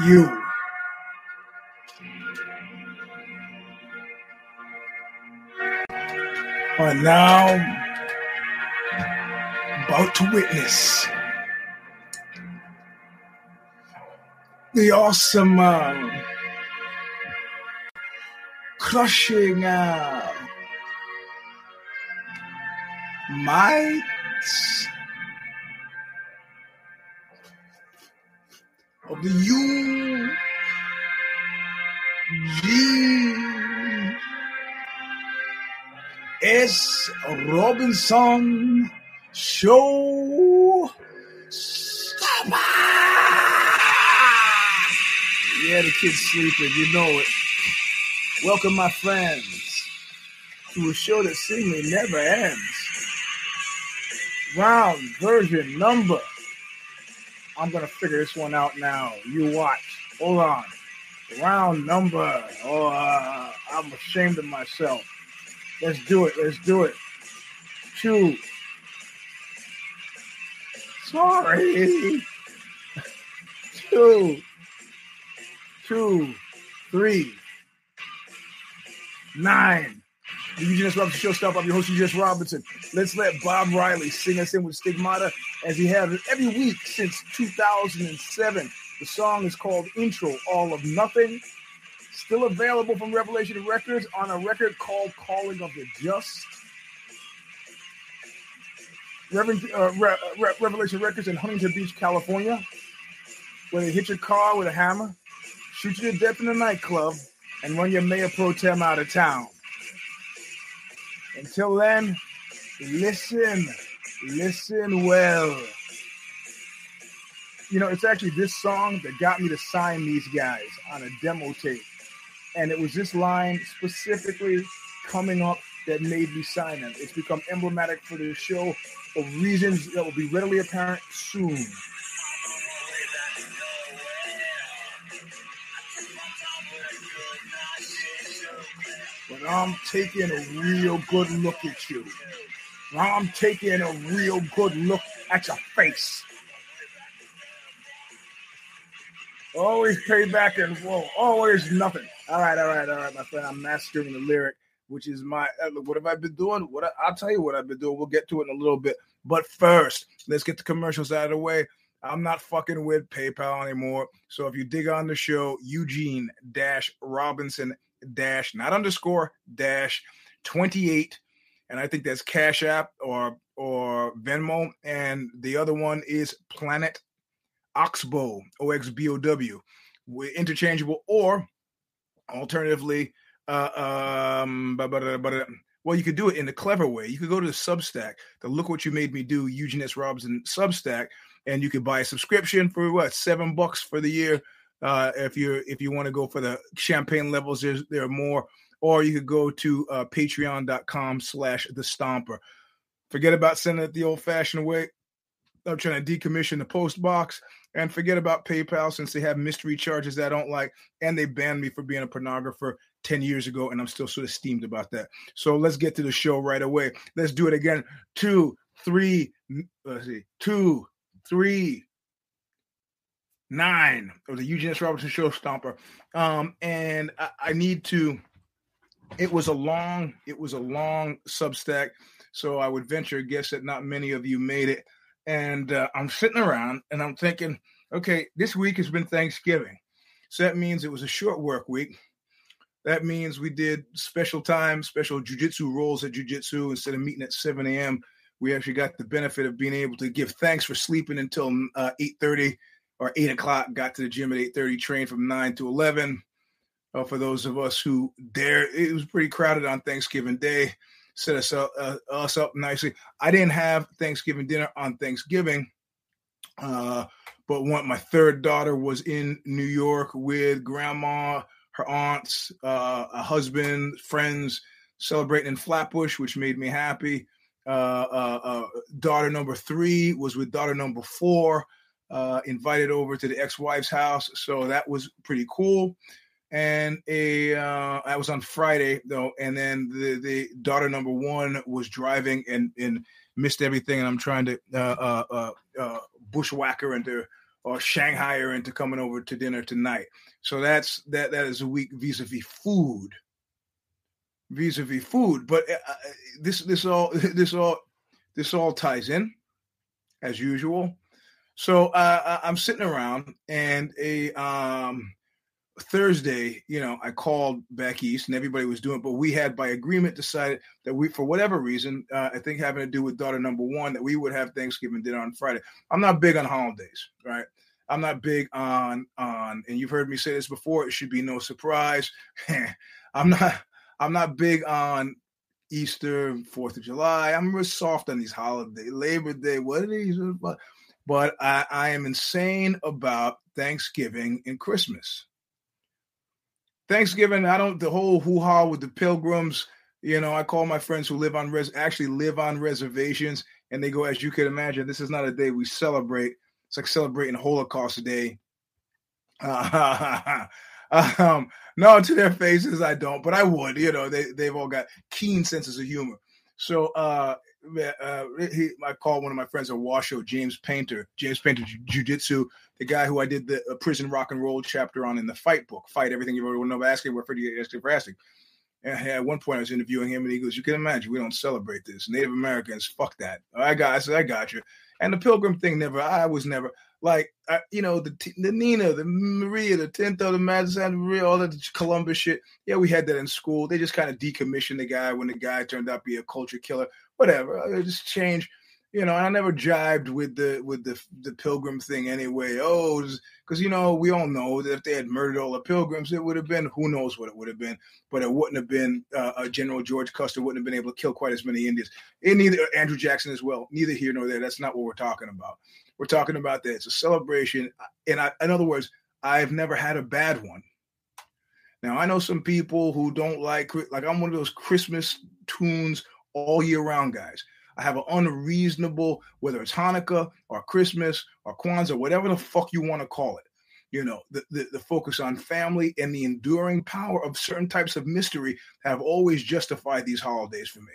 You. Are now about to witness the awesome, uh, crushing uh, might of the U G S Robinson Show. Stomper! Yeah, the kid's sleeping. You know it. Welcome, my friends, to a show that seemingly never ends. Round version number. I'm gonna figure this one out now. You watch. Hold on. Round number. Oh, uh, I'm ashamed of myself. Let's do it. Let's do it. Two. Sorry. Two. Two. Three. Nine. The Eugene S. Robinson Show Stop. I'm your host, Eugene S. Robinson. Let's let Bob Riley sing us in with Stigmata as he has every week since 2007. The song is called Intro All of Nothing. Still available from Revelation Records on a record called Calling of the Just. Reverend, uh, Re- Re- Revelation Records in Huntington Beach, California, where they hit your car with a hammer, shoot you to death in a nightclub, and run your mayor pro tem out of town. Until then, listen, listen well. You know, it's actually this song that got me to sign these guys on a demo tape. And it was this line specifically coming up that made me sign them. It's become emblematic for the show for reasons that will be readily apparent soon. I'm taking a real good look at you. I'm taking a real good look at your face. Always pay back and whoa, always nothing. All right, all right, all right, my friend. I'm mastering the lyric, which is my uh, what have I been doing? What I, I'll tell you what I've been doing. We'll get to it in a little bit. But first, let's get the commercials out of the way. I'm not fucking with PayPal anymore. So if you dig on the show, Eugene Robinson Dash, not underscore Dash 28, and I think that's Cash App or or Venmo, and the other one is Planet Oxbow O X B O W. Interchangeable, or alternatively, uh, um, but, but, but well, you could do it in a clever way. You could go to the Substack, the Look What You Made Me Do, Eugene S. Robinson Substack, and you could buy a subscription for what seven bucks for the year. Uh, if you're if you want to go for the champagne levels, there's there are more. Or you could go to uh, patreon.com slash the stomper. Forget about sending it the old fashioned way. I'm trying to decommission the post box and forget about PayPal since they have mystery charges that I don't like. And they banned me for being a pornographer 10 years ago. And I'm still sort of steamed about that. So let's get to the show right away. Let's do it again. Two, three, let's see, two, three, nine of the Eugene S. Robinson Show Stomper. Um, and I, I need to, it was a long, it was a long substack. So I would venture a guess that not many of you made it. And uh, I'm sitting around and I'm thinking, okay, this week has been Thanksgiving. So that means it was a short work week. That means we did special time, special jujitsu rolls at jujitsu instead of meeting at 7 a.m. We actually got the benefit of being able to give thanks for sleeping until uh, 8:30 or 8 o'clock. Got to the gym at 8:30, trained from 9 to 11. Uh, for those of us who dare, it was pretty crowded on Thanksgiving Day. Set us up, uh, us up nicely. I didn't have Thanksgiving dinner on Thanksgiving, uh, but one my third daughter was in New York with grandma, her aunts, uh, a husband, friends celebrating in Flatbush, which made me happy. Uh, uh, daughter number three was with daughter number four, uh, invited over to the ex-wife's house, so that was pretty cool. And a uh, I was on Friday though, and then the the daughter number one was driving and and missed everything, and I'm trying to uh, uh, uh, uh, bushwhacker into or Shanghai her into coming over to dinner tonight. So that's that that is a week vis-a-vis food. Vis-a-vis food, but uh, uh this this all this all this all ties in as usual. So uh, I'm sitting around and a um Thursday, you know, I called back east and everybody was doing, but we had by agreement decided that we, for whatever reason, uh, I think having to do with daughter number one, that we would have Thanksgiving dinner on Friday. I'm not big on holidays, right? I'm not big on on, and you've heard me say this before. It should be no surprise. I'm not. I'm not big on Easter, Fourth of July. I'm real soft on these holidays. Labor Day, what are these? But, I, I am insane about Thanksgiving and Christmas. Thanksgiving, I don't the whole hoo ha with the pilgrims. You know, I call my friends who live on res actually live on reservations, and they go, as you can imagine, this is not a day we celebrate. It's like celebrating Holocaust Day. Um, no, to their faces, I don't, but I would. You know, they they've all got keen senses of humor. So uh, uh, he, I called one of my friends a Washoe, James Painter, James Painter Jiu Jitsu, the guy who I did the uh, prison rock and roll chapter on in the fight book, Fight Everything You Ever Want to Know Asking, we're pretty asking for asking. And at one point, I was interviewing him, and he goes, "You can imagine we don't celebrate this. Native Americans, fuck that." I got, I said, "I got you." And the Pilgrim thing never, I was never like, I, you know, the the Nina, the Maria, the Tinto, the Madison Maria, all that Columbus shit. Yeah, we had that in school. They just kind of decommissioned the guy when the guy turned out to be a culture killer whatever. I just change, you know. I never jibed with the with the the pilgrim thing anyway. Oh, because you know we all know that if they had murdered all the pilgrims, it would have been who knows what it would have been, but it wouldn't have been uh, General George Custer wouldn't have been able to kill quite as many Indians, and neither Andrew Jackson as well. Neither here nor there. That's not what we're talking about. We're talking about that it's a celebration, and I, in other words, I've never had a bad one. Now I know some people who don't like like I'm one of those Christmas tunes all year round, guys. I have an unreasonable, whether it's Hanukkah or Christmas or Kwanzaa, whatever the fuck you want to call it. You know, the, the, the, focus on family and the enduring power of certain types of mystery have always justified these holidays for me.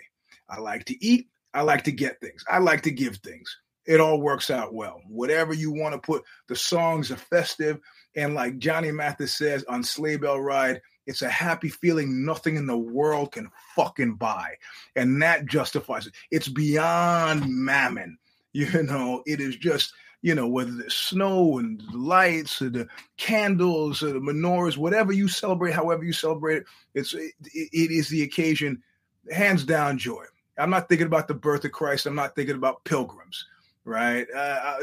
I like to eat. I like to get things. I like to give things. It all works out well. Whatever you want to put, the songs are festive. And like Johnny Mathis says on Sleigh Bell Ride, it's a happy feeling nothing in the world can fucking buy. And that justifies it. It's beyond mammon. You know, it is just, you know, whether the snow and the lights or the candles or the menorahs, whatever you celebrate, however you celebrate it, it's it, it is the occasion, hands down joy. I'm not thinking about the birth of Christ. I'm not thinking about pilgrims, right? Uh, uh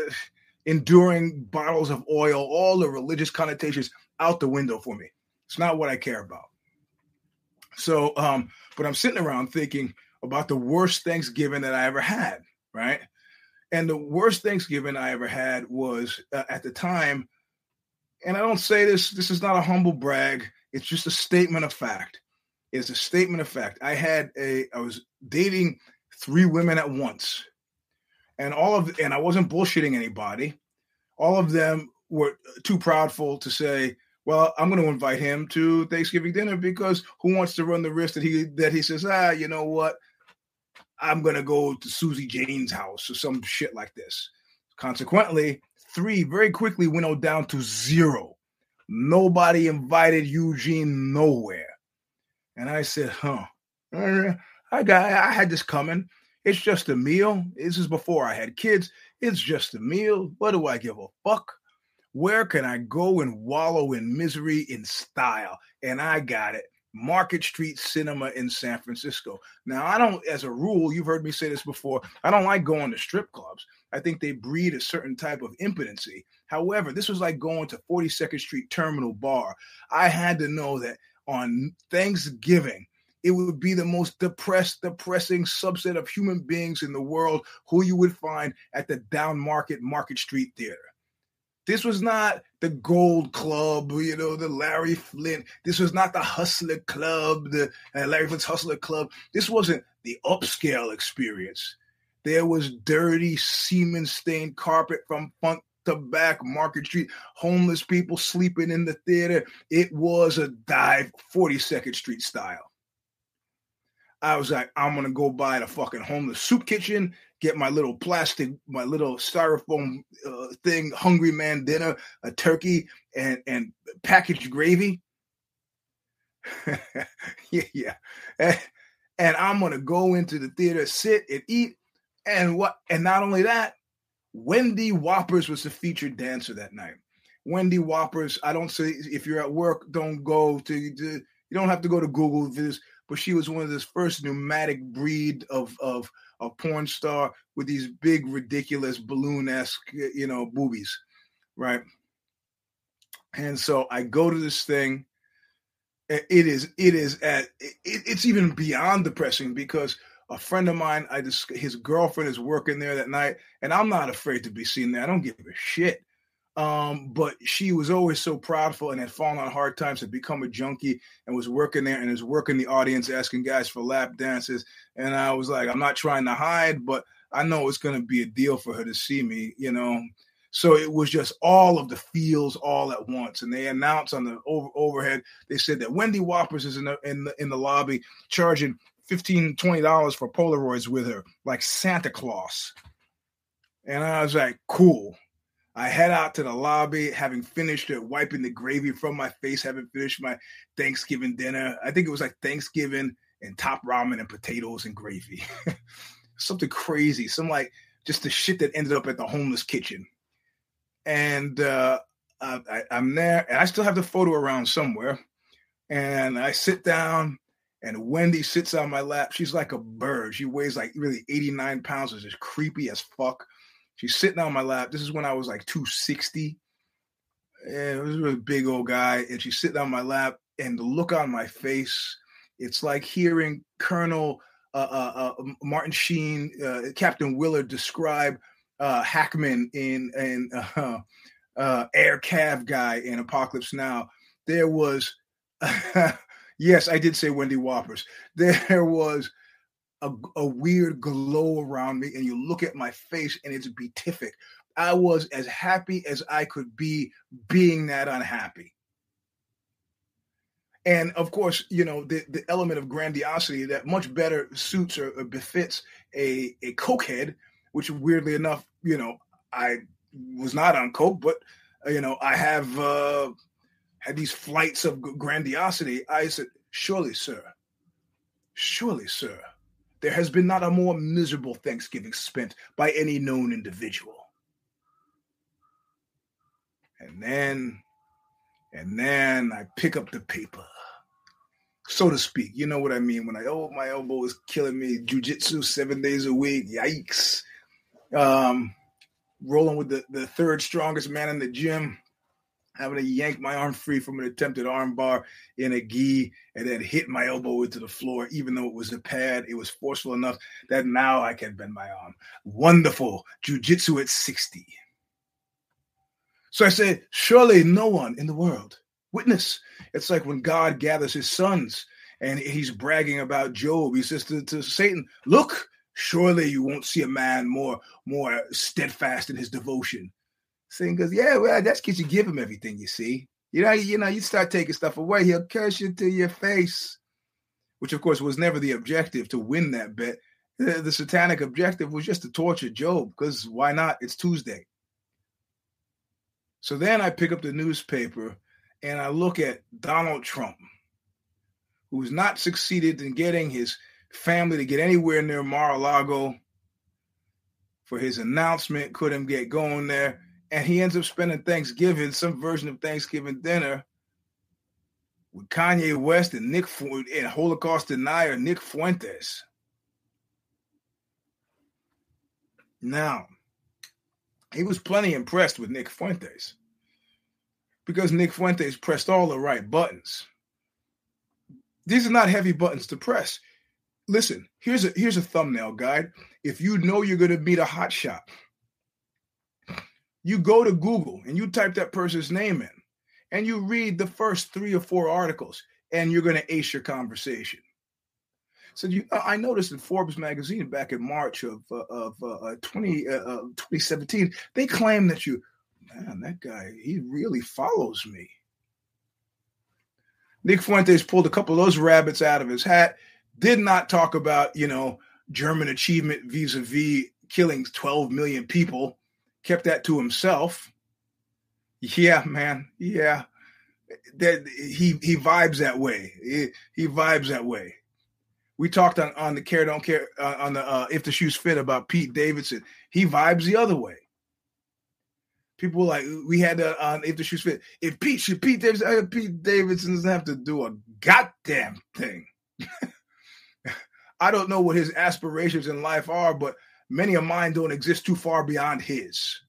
enduring bottles of oil, all the religious connotations out the window for me. It's not what I care about. So, um, but I'm sitting around thinking about the worst Thanksgiving that I ever had, right? And the worst Thanksgiving I ever had was uh, at the time, and I don't say this, this is not a humble brag, it's just a statement of fact. It's a statement of fact. I had a, I was dating three women at once. And all of, and I wasn't bullshitting anybody. All of them were too proudful to say, well, I'm going to invite him to Thanksgiving dinner because who wants to run the risk that he that he says, ah, you know what, I'm going to go to Susie Jane's house or some shit like this. Consequently, three very quickly went down to zero. Nobody invited Eugene nowhere, and I said, huh, I got I had this coming. It's just a meal. This is before I had kids. It's just a meal. What do I give a fuck? Where can I go and wallow in misery in style? And I got it. Market Street Cinema in San Francisco. Now, I don't, as a rule, you've heard me say this before, I don't like going to strip clubs. I think they breed a certain type of impotency. However, this was like going to 42nd Street Terminal Bar. I had to know that on Thanksgiving, it would be the most depressed, depressing subset of human beings in the world who you would find at the down market Market Street Theater. This was not the Gold Club, you know, the Larry Flynt. This was not the Hustler Club, the uh, Larry Flynt's Hustler Club. This wasn't the upscale experience. There was dirty, semen stained carpet from front to back, Market Street, homeless people sleeping in the theater. It was a dive 42nd Street style. I was like, I'm gonna go buy the fucking homeless soup kitchen, get my little plastic, my little styrofoam uh, thing, hungry man dinner, a turkey, and and packaged gravy. yeah, yeah, and, and I'm gonna go into the theater, sit and eat, and what? And not only that, Wendy Whoppers was the featured dancer that night. Wendy Whoppers. I don't say if you're at work, don't go to, to you don't have to go to Google this but she was one of this first pneumatic breed of of a porn star with these big, ridiculous balloon esque, you know, boobies, right? And so I go to this thing. It is, it is at, it, it's even beyond depressing because a friend of mine, I just, his girlfriend is working there that night, and I'm not afraid to be seen there. I don't give a shit. Um, but she was always so proudful and had fallen on hard times, had become a junkie and was working there and was working the audience, asking guys for lap dances. And I was like, I'm not trying to hide, but I know it's going to be a deal for her to see me, you know. So it was just all of the feels all at once. And they announced on the over, overhead, they said that Wendy Whoppers is in the, in the, in the lobby charging 15 $20 for Polaroids with her, like Santa Claus. And I was like, cool. I head out to the lobby, having finished it, wiping the gravy from my face, having finished my Thanksgiving dinner. I think it was like Thanksgiving and top ramen and potatoes and gravy. Something crazy. Some like just the shit that ended up at the homeless kitchen. And uh, I, I'm there, and I still have the photo around somewhere. And I sit down, and Wendy sits on my lap. She's like a bird. She weighs like really 89 pounds, which is creepy as fuck. She's sitting on my lap. This is when I was like 260. And it was a big old guy. And she's sitting on my lap. And the look on my face, it's like hearing Colonel uh, uh, uh, Martin Sheen, uh, Captain Willard describe uh, Hackman in, in uh, Air Cav guy in Apocalypse Now. There was, yes, I did say Wendy Whoppers. There was a, a weird glow around me, and you look at my face, and it's beatific. I was as happy as I could be being that unhappy. And of course, you know, the, the element of grandiosity that much better suits or, or befits a, a cokehead, which weirdly enough, you know, I was not on coke, but, uh, you know, I have uh, had these flights of grandiosity. I said, surely, sir, surely, sir, there has been not a more miserable Thanksgiving spent by any known individual. And then, and then I pick up the paper, so to speak. You know what I mean? When I, oh, my elbow is killing me. Jujitsu seven days a week. Yikes. Um, rolling with the, the third strongest man in the gym having to yank my arm free from an attempted armbar in a gi and then hit my elbow into the floor, even though it was a pad. It was forceful enough that now I can bend my arm. Wonderful jujitsu at 60. So I said, surely no one in the world. Witness. It's like when God gathers his sons and he's bragging about Job. He says to, to Satan, look, surely you won't see a man more, more steadfast in his devotion Goes, yeah, well, that's because you give him everything. You see, you know, you know, you start taking stuff away, he'll curse you to your face. Which, of course, was never the objective to win that bet. The, the satanic objective was just to torture Job, because why not? It's Tuesday. So then I pick up the newspaper and I look at Donald Trump, who's not succeeded in getting his family to get anywhere near Mar-a-Lago for his announcement, couldn't get going there and he ends up spending Thanksgiving, some version of Thanksgiving dinner with Kanye West and Nick and Holocaust denier Nick Fuentes. Now, he was plenty impressed with Nick Fuentes because Nick Fuentes pressed all the right buttons. These are not heavy buttons to press. Listen, here's a here's a thumbnail guide. If you know you're going to meet a hot shot, you go to Google and you type that person's name in and you read the first three or four articles and you're going to ace your conversation. So you, I noticed in Forbes magazine back in March of uh, of uh, 20, uh, 2017, they claim that you, man, that guy, he really follows me. Nick Fuentes pulled a couple of those rabbits out of his hat, Did not talk about, you know, German achievement vis a vis killing 12 million people, kept that to himself. Yeah, man. Yeah. That he he vibes that way. He, he vibes that way. We talked on, on the care don't care uh, on the uh, if the shoes fit about Pete Davidson. He vibes the other way. People like we had uh, on if the shoes fit. If Pete should Pete Davidson, uh, Pete Davidson doesn't have to do a goddamn thing. I don't know what his aspirations in life are, but many of mine don't exist too far beyond his,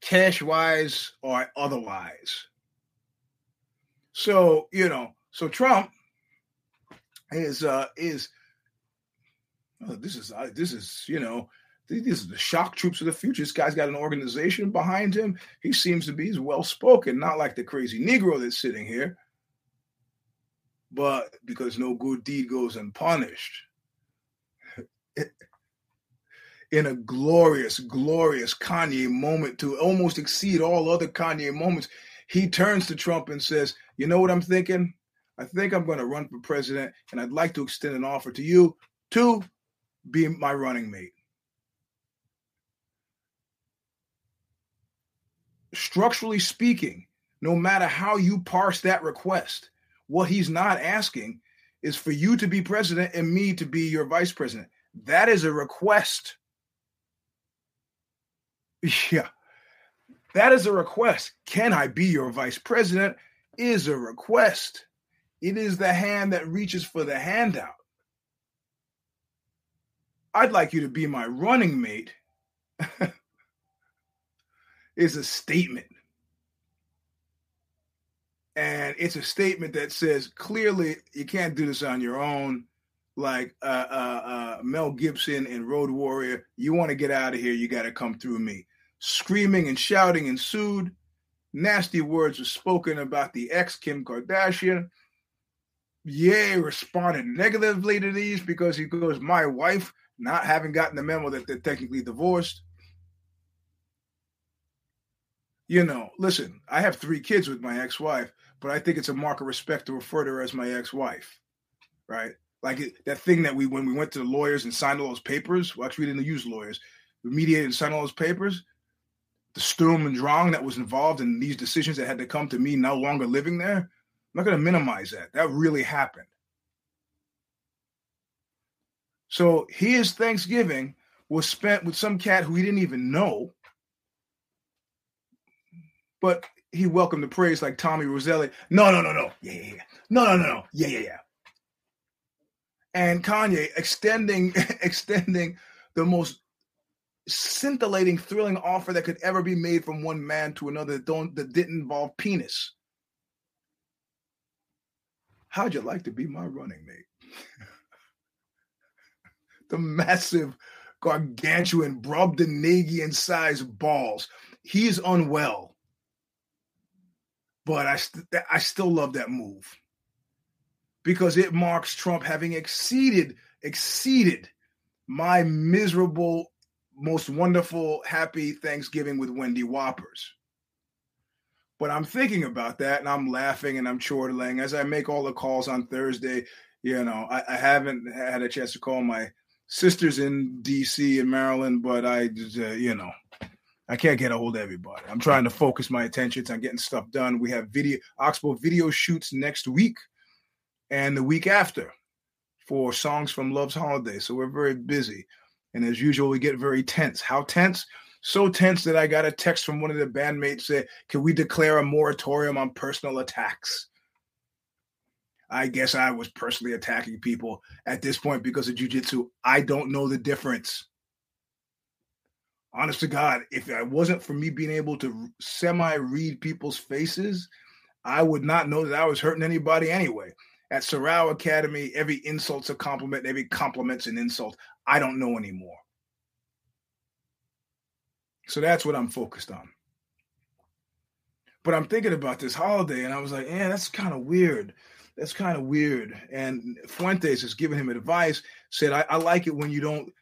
cash wise or otherwise. So you know, so Trump is uh is oh, this is uh, this is you know these are the shock troops of the future. This guy's got an organization behind him. He seems to be well spoken, not like the crazy Negro that's sitting here, but because no good deed goes unpunished. In a glorious, glorious Kanye moment to almost exceed all other Kanye moments, he turns to Trump and says, You know what I'm thinking? I think I'm going to run for president, and I'd like to extend an offer to you to be my running mate. Structurally speaking, no matter how you parse that request, what he's not asking is for you to be president and me to be your vice president. That is a request. Yeah. That is a request. Can I be your vice president? Is a request. It is the hand that reaches for the handout. I'd like you to be my running mate is a statement. And it's a statement that says clearly you can't do this on your own. Like uh, uh, uh, Mel Gibson in Road Warrior, you want to get out of here, you got to come through me. Screaming and shouting ensued. Nasty words were spoken about the ex Kim Kardashian. Ye responded negatively to these because he goes, My wife, not having gotten the memo that they're technically divorced. You know, listen, I have three kids with my ex wife, but I think it's a mark of respect to refer to her as my ex wife, right? Like that thing that we, when we went to the lawyers and signed all those papers, well, actually, we didn't use lawyers, we mediated and signed all those papers. The Sturm and Drang that was involved in these decisions that had to come to me no longer living there I'm not going to minimize that. That really happened. So his Thanksgiving was spent with some cat who he didn't even know, but he welcomed the praise like Tommy Roselli. No, no, no, no. Yeah, yeah, yeah. No, no, no, no. Yeah, yeah, yeah. And Kanye extending extending the most scintillating, thrilling offer that could ever be made from one man to another that don't that didn't involve penis. How'd you like to be my running mate? the massive, gargantuan, Brobdingnagian sized balls. He's unwell. But I, st- I still love that move because it marks Trump having exceeded, exceeded my miserable, most wonderful, happy Thanksgiving with Wendy Whoppers. But I'm thinking about that and I'm laughing and I'm chortling as I make all the calls on Thursday. You know, I, I haven't had a chance to call my sisters in DC and Maryland, but I uh, you know, I can't get a hold of everybody. I'm trying to focus my attention on getting stuff done. We have video Oxbow video shoots next week and the week after for songs from Love's Holiday. So we're very busy. And as usual, we get very tense. How tense? so tense that I got a text from one of the bandmates say, "Can we declare a moratorium on personal attacks?" I guess I was personally attacking people at this point because of jujitsu. I don't know the difference. Honest to God, if it wasn't for me being able to semi read people's faces, I would not know that I was hurting anybody anyway. At Sorrow Academy, every insult's a compliment, every compliment's an insult. I don't know anymore. So that's what I'm focused on. But I'm thinking about this holiday and I was like, yeah, that's kind of weird. That's kind of weird. And Fuentes is giving him advice, said, I, I like it when you don't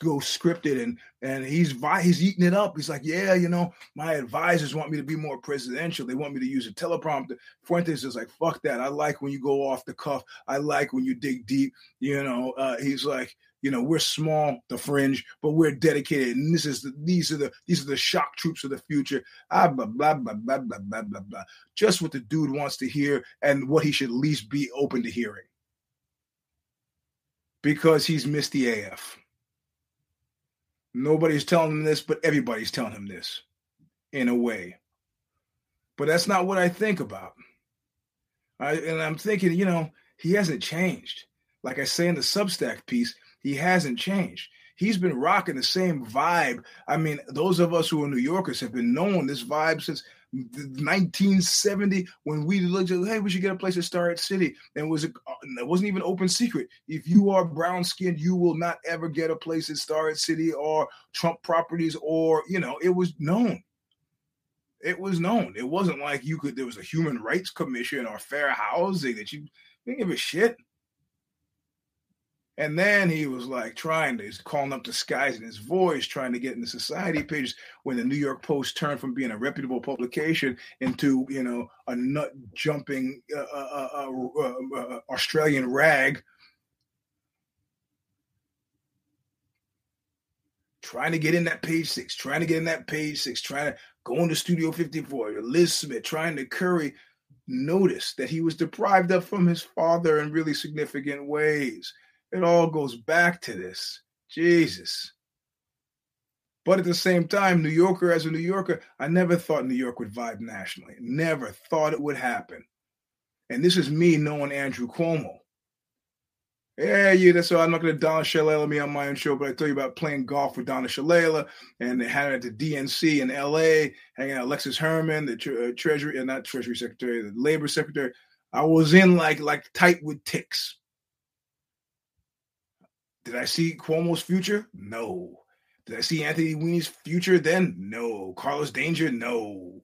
go scripted and and he's he's eating it up. He's like, yeah, you know, my advisors want me to be more presidential. They want me to use a teleprompter. Fuentes is like, fuck that. I like when you go off the cuff. I like when you dig deep. You know, uh, he's like, you know, we're small, the fringe, but we're dedicated. And this is the these are the these are the shock troops of the future. Ah, blah blah blah blah blah blah blah blah. Just what the dude wants to hear and what he should least be open to hearing. Because he's missed the AF. Nobody's telling him this, but everybody's telling him this in a way. But that's not what I think about. I, and I'm thinking, you know, he hasn't changed. Like I say in the Substack piece, he hasn't changed. He's been rocking the same vibe. I mean, those of us who are New Yorkers have been knowing this vibe since 1970 when we looked at hey we should get a place to Starrett City. And it was a, it wasn't even open secret. If you are brown skinned you will not ever get a place at Starrett City or Trump properties or you know it was known. It was known. It wasn't like you could there was a human rights commission or fair housing that you didn't give a shit and then he was like trying to, he's calling up the skies in his voice, trying to get in the society pages when the New York Post turned from being a reputable publication into, you know, a nut jumping uh, uh, uh, uh, uh Australian rag. Trying to get in that page six, trying to get in that page six, trying to go into Studio 54, Liz Smith, trying to curry notice that he was deprived of from his father in really significant ways it all goes back to this. Jesus. But at the same time, New Yorker as a New Yorker, I never thought New York would vibe nationally. Never thought it would happen. And this is me knowing Andrew Cuomo. Yeah, yeah, that's why I'm not going to Donna Shalala me on my own show, but I tell you about playing golf with Donna Shalala and having at the DNC in LA, hanging out Alexis Herman, the tre- uh, Treasury, uh, not Treasury Secretary, the Labor Secretary. I was in like like tight with ticks. Did I see Cuomo's future? No. Did I see Anthony Weiner's future then? No. Carlos Danger? No.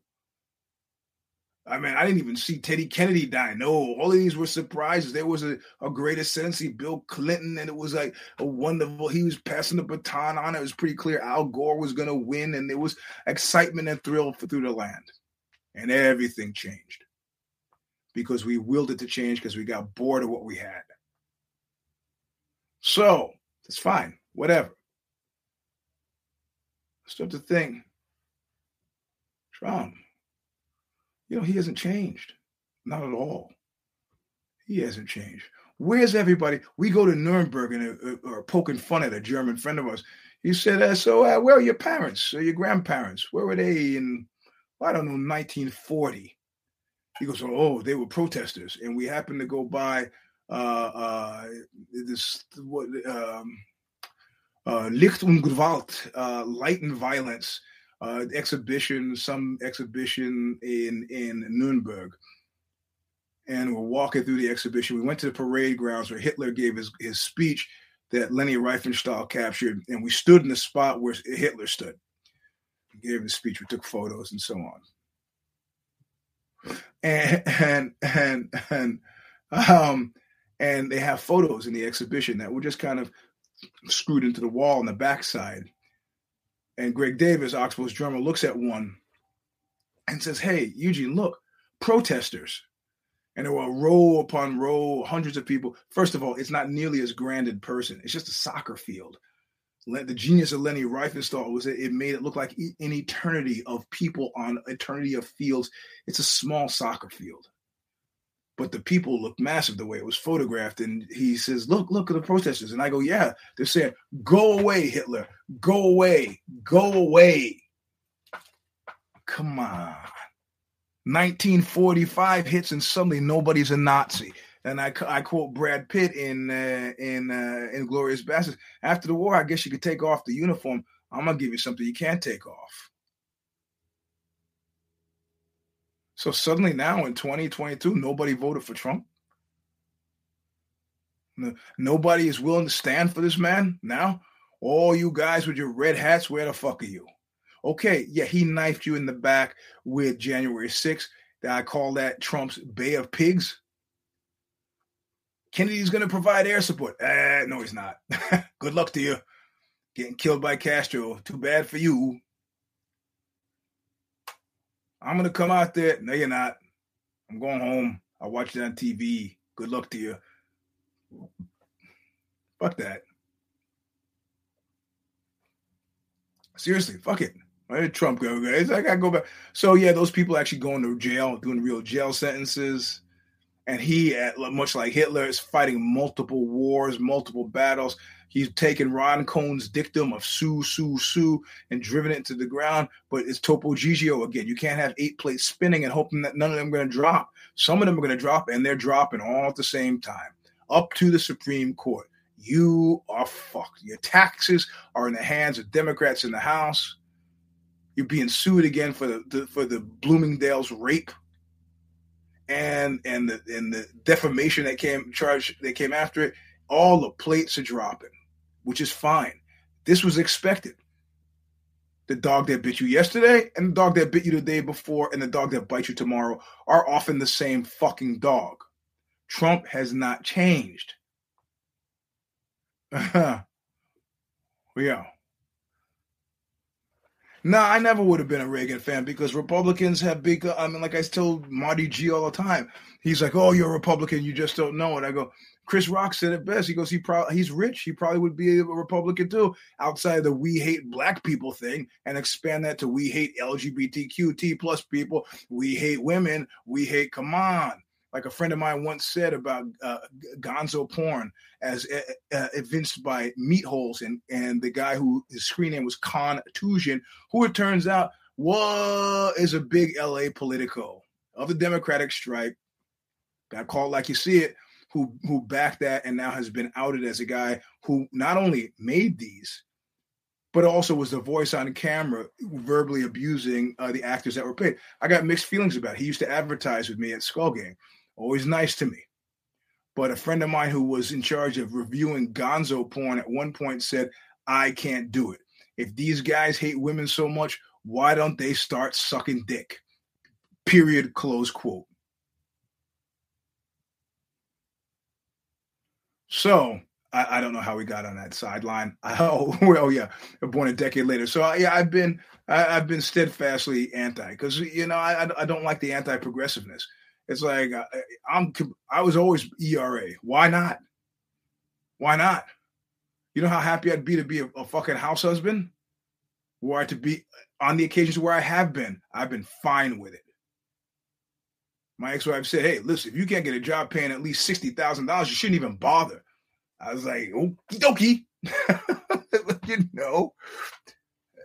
I mean, I didn't even see Teddy Kennedy die. No, all of these were surprises. There was a, a great ascendancy, Bill Clinton, and it was like a wonderful. He was passing the baton on. It was pretty clear Al Gore was going to win, and there was excitement and thrill through the land. And everything changed because we willed it to change because we got bored of what we had. So it's fine, whatever. Start to think, Trump, you know, he hasn't changed. Not at all. He hasn't changed. Where's everybody? We go to Nuremberg and uh, uh are poking fun at a German friend of ours. He said, uh, "So, uh, where are your parents? Or your grandparents? Where were they in? Well, I don't know, 1940." He goes, "Oh, they were protesters, and we happened to go by uh, uh, this what um, uh, Licht und Gewalt, uh, Light and Violence uh, exhibition, some exhibition in in Nuremberg, and we're walking through the exhibition. We went to the parade grounds where Hitler gave his his speech that Leni Riefenstahl captured, and we stood in the spot where Hitler stood. He gave his speech. We took photos and so on. And and and and um and they have photos in the exhibition that were just kind of screwed into the wall on the backside. And Greg Davis, Oxbow's drummer, looks at one and says, Hey, Eugene, look, protesters. And there were row upon row, hundreds of people. First of all, it's not nearly as grand in person. It's just a soccer field. The genius of Leni Riefenstahl was that it made it look like an eternity of people on eternity of fields. It's a small soccer field but the people look massive the way it was photographed. And he says, Look, look at the protesters. And I go, Yeah, they're saying, Go away, Hitler. Go away. Go away. Come on. 1945 hits and suddenly nobody's a Nazi. And I, I quote Brad Pitt in uh, in uh, Inglourious Basterds. After the war, I guess you could take off the uniform. I'm gonna give you something you can't take off. So suddenly now in 2022, nobody voted for Trump. Nobody is willing to stand for this man now. All you guys with your red hats, where the fuck are you? Okay, yeah, he knifed you in the back with January 6th. I call that Trump's Bay of Pigs. Kennedy's going to provide air support. Uh, no, he's not. Good luck to you. getting killed by Castro. Too bad for you. I'm gonna come out there. No, you're not. I'm going home. I'll watch it on TV. Good luck to you. Fuck that. Seriously, fuck it. Why did Trump go? I gotta go back. So yeah, those people actually going to jail, doing real jail sentences, and he, much like Hitler, is fighting multiple wars, multiple battles. He's taken Roy Cohn's dictum of sue, sue, sue, and driven it to the ground. But it's Topo Gigio again. You can't have eight plates spinning and hoping that none of them are going to drop. Some of them are going to drop, and they're dropping all at the same time, up to the Supreme Court. You are fucked. Your taxes are in the hands of Democrats in the House. You're being sued again for the, the for the Bloomingdale's rape and and the and the defamation that came charge that came after it. All the plates are dropping which is fine. This was expected. The dog that bit you yesterday and the dog that bit you the day before and the dog that bites you tomorrow are often the same fucking dog. Trump has not changed. yeah. No, I never would have been a Reagan fan because Republicans have big. I mean, like I told Marty G all the time. He's like, "Oh, you're a Republican, you just don't know it." I go, Chris Rock said it best. He goes, he probably he's rich. He probably would be a Republican too, outside of the we hate black people thing, and expand that to we hate LGBTQT plus people. We hate women. We hate. Come on, like a friend of mine once said about uh, Gonzo porn, as uh, evinced by meat holes, and and the guy who his screen name was Contusion, who it turns out was is a big LA politico of the Democratic stripe. Got called like you see it who who backed that and now has been outed as a guy who not only made these, but also was the voice on camera verbally abusing uh, the actors that were paid. I got mixed feelings about it. He used to advertise with me at Skull Game, always nice to me. But a friend of mine who was in charge of reviewing gonzo porn at one point said, I can't do it. If these guys hate women so much, why don't they start sucking dick? Period. Close quote. So I, I, don't know how we got on that sideline. Oh well, yeah, born a decade later. So yeah, I've been I, have been steadfastly anti because you know I I don't like the anti progressiveness. It's like I, I'm I was always ERA. Why not? Why not? You know how happy I'd be to be a, a fucking house husband, where I to be on the occasions where I have been. I've been fine with it. My ex-wife said, "Hey, listen, if you can't get a job paying at least sixty thousand dollars, you shouldn't even bother." I was like, "Okie dokie," you know.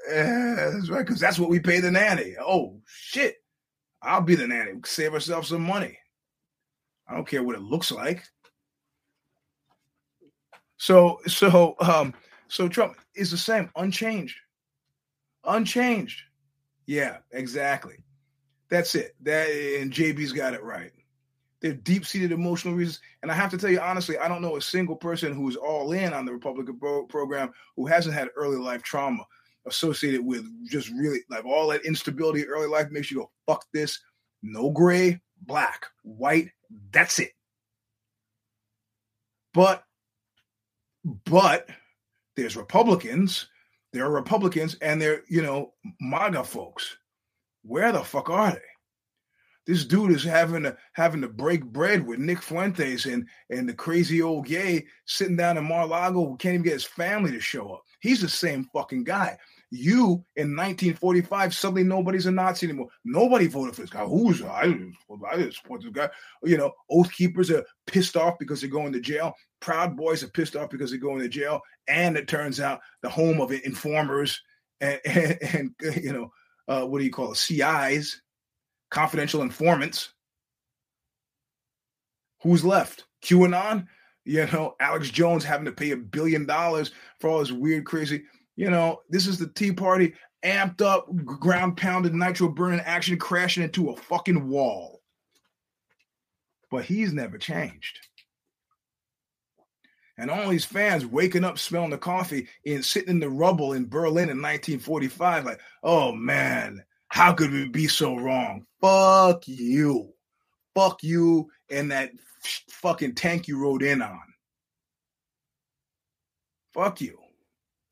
that's right, because that's what we pay the nanny. Oh shit, I'll be the nanny. Save ourselves some money. I don't care what it looks like. So, so, um, so Trump is the same, unchanged, unchanged. Yeah, exactly. That's it. That and JB's got it right. They're deep-seated emotional reasons, and I have to tell you honestly, I don't know a single person who's all in on the Republican pro- program who hasn't had early life trauma associated with just really like all that instability. Early life makes you go, "Fuck this." No gray, black, white. That's it. But, but there's Republicans. There are Republicans, and they're you know MAGA folks where the fuck are they? This dude is having to having to break bread with Nick Fuentes and and the crazy old gay sitting down in Mar-Lago who can't even get his family to show up. He's the same fucking guy. You in 1945 suddenly nobody's a Nazi anymore. Nobody voted for this guy. Who's I didn't, I didn't support this guy. You know, Oath Keepers are pissed off because they're going to jail. Proud Boys are pissed off because they're going to jail. And it turns out the home of informers and, and, and you know uh, what do you call it? CIs, confidential informants. Who's left? QAnon? You know, Alex Jones having to pay a billion dollars for all this weird, crazy. You know, this is the Tea Party amped up, ground pounded, nitro burning action crashing into a fucking wall. But he's never changed and all these fans waking up smelling the coffee and sitting in the rubble in Berlin in 1945, like, oh man, how could we be so wrong? Fuck you. Fuck you and that fucking tank you rode in on. Fuck you.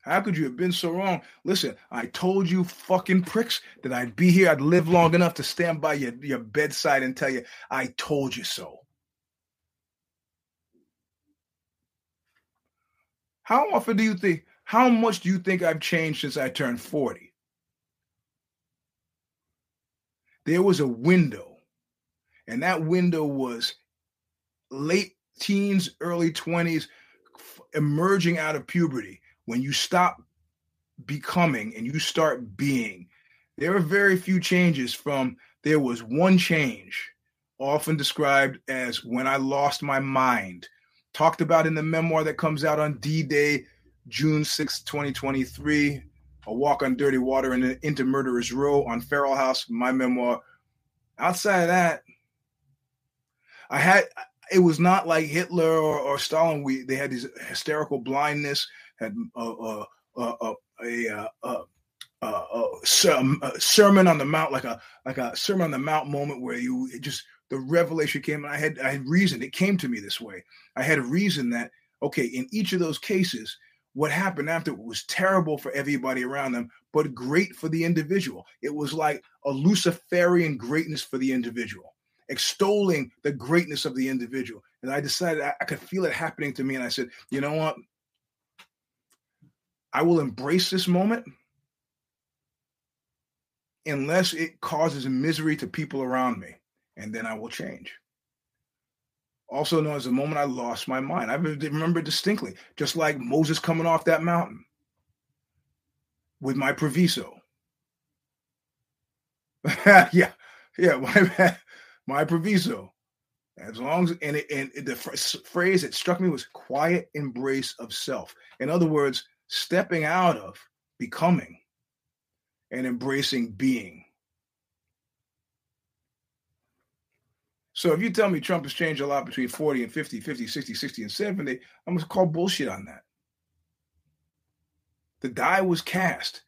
How could you have been so wrong? Listen, I told you fucking pricks that I'd be here. I'd live long enough to stand by your, your bedside and tell you, I told you so. How often do you think, how much do you think I've changed since I turned 40? There was a window, and that window was late teens, early 20s, emerging out of puberty when you stop becoming and you start being, there are very few changes from there was one change, often described as when I lost my mind, talked about in the memoir that comes out on D Day, June 6, 2023. A Walk on Dirty Water and Into Murderer's Row on Feral House, my memoir. Outside of that, I had it was not like Hitler or, or Stalin. We they had this hysterical blindness had a, a, sermon on the mount, like a like a sermon on the mount moment where you just the revelation came, and I had I had reason. It came to me this way. I had a reason that okay, in each of those cases, what happened after was terrible for everybody around them, but great for the individual. It was like a Luciferian greatness for the individual, extolling the greatness of the individual. And I decided I, I could feel it happening to me. And I said, you know what? I will embrace this moment unless it causes misery to people around me, and then I will change. Also known as the moment I lost my mind. I remember distinctly, just like Moses coming off that mountain with my proviso. yeah, yeah, my, my proviso. As long as and, it, and the phrase that struck me was quiet embrace of self. In other words, stepping out of becoming and embracing being. So if you tell me Trump has changed a lot between 40 and 50, 50, 60, 60, and 70, I'm going to call bullshit on that. The die was cast.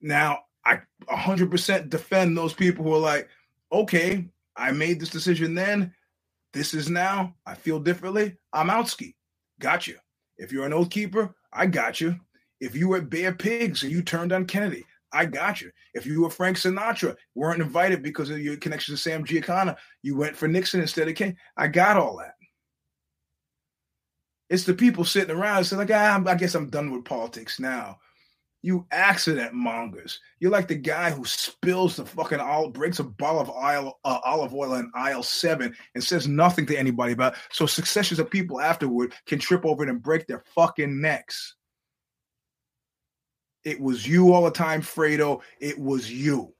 Now, I 100% defend those people who are like, okay, I made this decision then. This is now. I feel differently. I'm out ski. Got you. If you're an oath keeper, I got you. If you were Bay of Pigs and you turned on Kennedy, I got you. If you were Frank Sinatra, weren't invited because of your connection to Sam Giancana, you went for Nixon instead of King. I got all that. It's the people sitting around saying, like, ah, I guess I'm done with politics now. You accident mongers. You're like the guy who spills the fucking olive, breaks a bottle of oil, uh, olive oil in aisle seven and says nothing to anybody about it. So successions of people afterward can trip over it and break their fucking necks. It was you all the time, Fredo. It was you.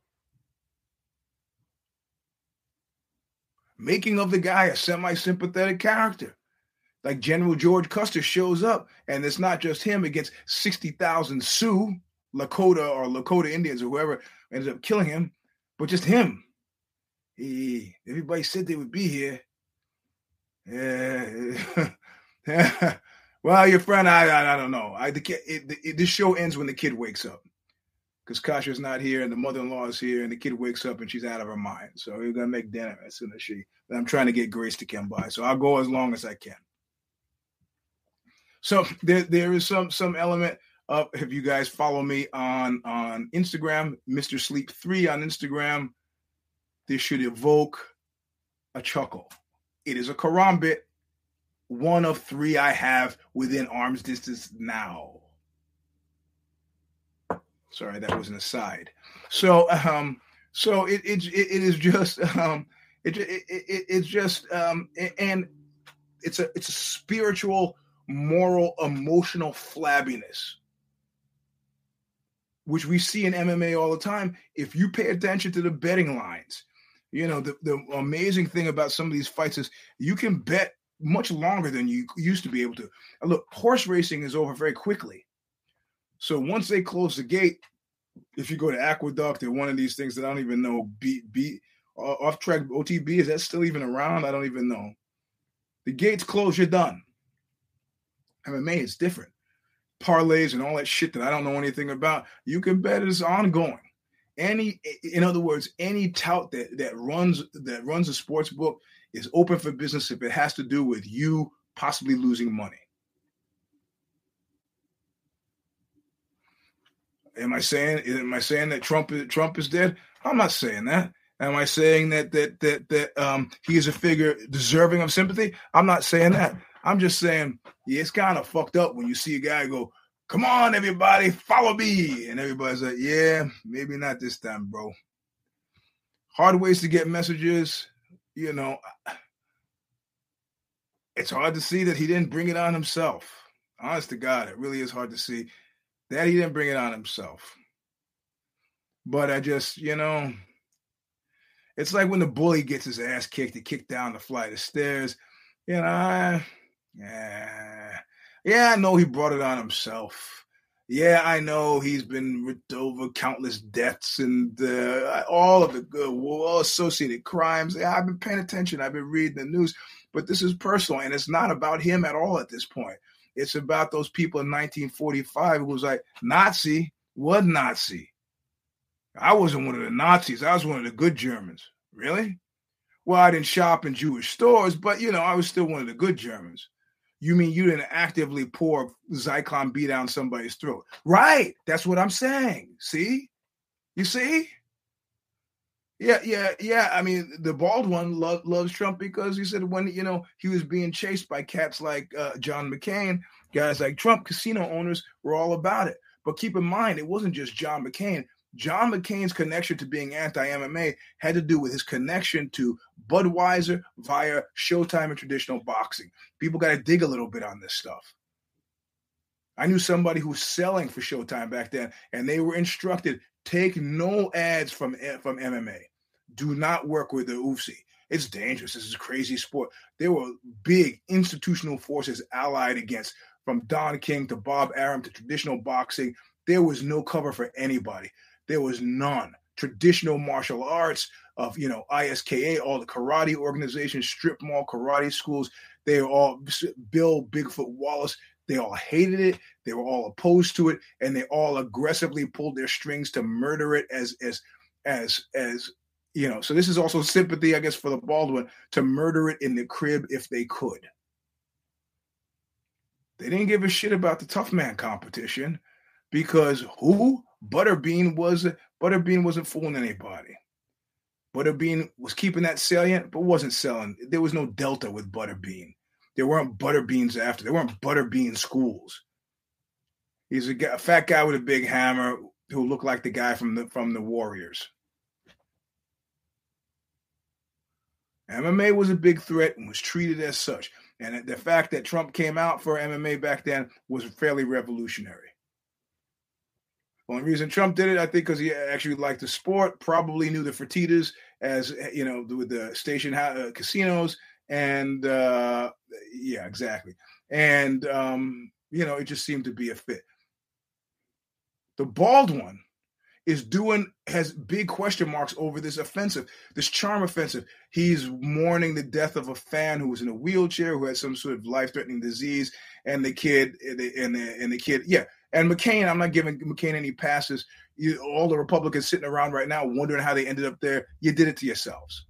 Making of the guy a semi sympathetic character. Like General George Custer shows up, and it's not just him against 60,000 Sioux, Lakota or Lakota Indians or whoever ended up killing him, but just him. He, everybody said they would be here. Yeah. Well, your friend, I, I, I don't know. I the kid, it, it, this show ends when the kid wakes up, because Kasha's not here and the mother-in-law is here, and the kid wakes up and she's out of her mind. So we're gonna make dinner as soon as she. I'm trying to get Grace to come by, so I'll go as long as I can. So there, there is some some element of if you guys follow me on on Instagram, Mr. Sleep Three on Instagram, this should evoke a chuckle. It is a karambit one of three I have within arm's distance now. Sorry, that was an aside. So, um, so it it, it is just um, it, it, it it's just um, and it's a it's a spiritual, moral, emotional flabbiness, which we see in MMA all the time. If you pay attention to the betting lines, you know the the amazing thing about some of these fights is you can bet much longer than you used to be able to. look, horse racing is over very quickly. So once they close the gate, if you go to Aqueduct or one of these things that I don't even know, B, B, uh, off track OTB, is that still even around? I don't even know. The gates close, you're done. MMA is different. Parlays and all that shit that I don't know anything about, you can bet it's ongoing. Any, in other words, any tout that that runs that runs a sports book is open for business if it has to do with you possibly losing money. Am I saying am I saying that Trump Trump is dead? I'm not saying that. Am I saying that that that that um, he is a figure deserving of sympathy? I'm not saying that. I'm just saying yeah, it's kind of fucked up when you see a guy go, "Come on, everybody, follow me," and everybody's like, "Yeah, maybe not this time, bro." Hard ways to get messages, you know. It's hard to see that he didn't bring it on himself. Honest to God, it really is hard to see that he didn't bring it on himself. But I just, you know, it's like when the bully gets his ass kicked, he kicked down the flight of stairs. You know, I, yeah, yeah, I know he brought it on himself. Yeah, I know he's been ripped over countless deaths and uh, all of the good, associated crimes. Yeah, I've been paying attention. I've been reading the news, but this is personal, and it's not about him at all at this point. It's about those people in 1945 who was like Nazi, what Nazi? I wasn't one of the Nazis. I was one of the good Germans. Really? Well, I didn't shop in Jewish stores, but you know, I was still one of the good Germans. You mean you didn't actively pour Zyklon B down somebody's throat? Right. That's what I'm saying. See? You see? Yeah, yeah, yeah. I mean, the bald one lo- loves Trump because he said when you know he was being chased by cats like uh, John McCain, guys like Trump, casino owners were all about it. But keep in mind, it wasn't just John McCain. John McCain's connection to being anti MMA had to do with his connection to Budweiser via Showtime and traditional boxing. People got to dig a little bit on this stuff. I knew somebody who was selling for Showtime back then, and they were instructed take no ads from eh, from MMA do not work with the UFC. It's dangerous. This is a crazy sport. There were big institutional forces allied against, from Don King to Bob Arum to traditional boxing. There was no cover for anybody. There was none. Traditional martial arts of you know ISKA, all the karate organizations, strip mall karate schools. They all Bill Bigfoot Wallace. They all hated it. They were all opposed to it, and they all aggressively pulled their strings to murder it as as as as you know, so this is also sympathy, I guess, for the bald one to murder it in the crib if they could. They didn't give a shit about the tough man competition because who? Butterbean was Butterbean wasn't fooling anybody. Butterbean was keeping that salient, but wasn't selling. There was no delta with Butterbean. There weren't Butterbeans after. There weren't Butterbean schools. He's a, a fat guy with a big hammer who looked like the guy from the from the Warriors. MMA was a big threat and was treated as such. And the fact that Trump came out for MMA back then was fairly revolutionary. Only reason Trump did it, I think, because he actually liked the sport, probably knew the Fertittas as, you know, with the station uh, casinos. And uh, yeah, exactly. And, um, you know, it just seemed to be a fit. The bald one is doing has big question marks over this offensive, this charm offensive. He's mourning the death of a fan who was in a wheelchair who had some sort of life threatening disease, and the kid and the, and the, and the kid, yeah. And McCain, I'm not giving McCain any passes. You, all the Republicans sitting around right now wondering how they ended up there. You did it to yourselves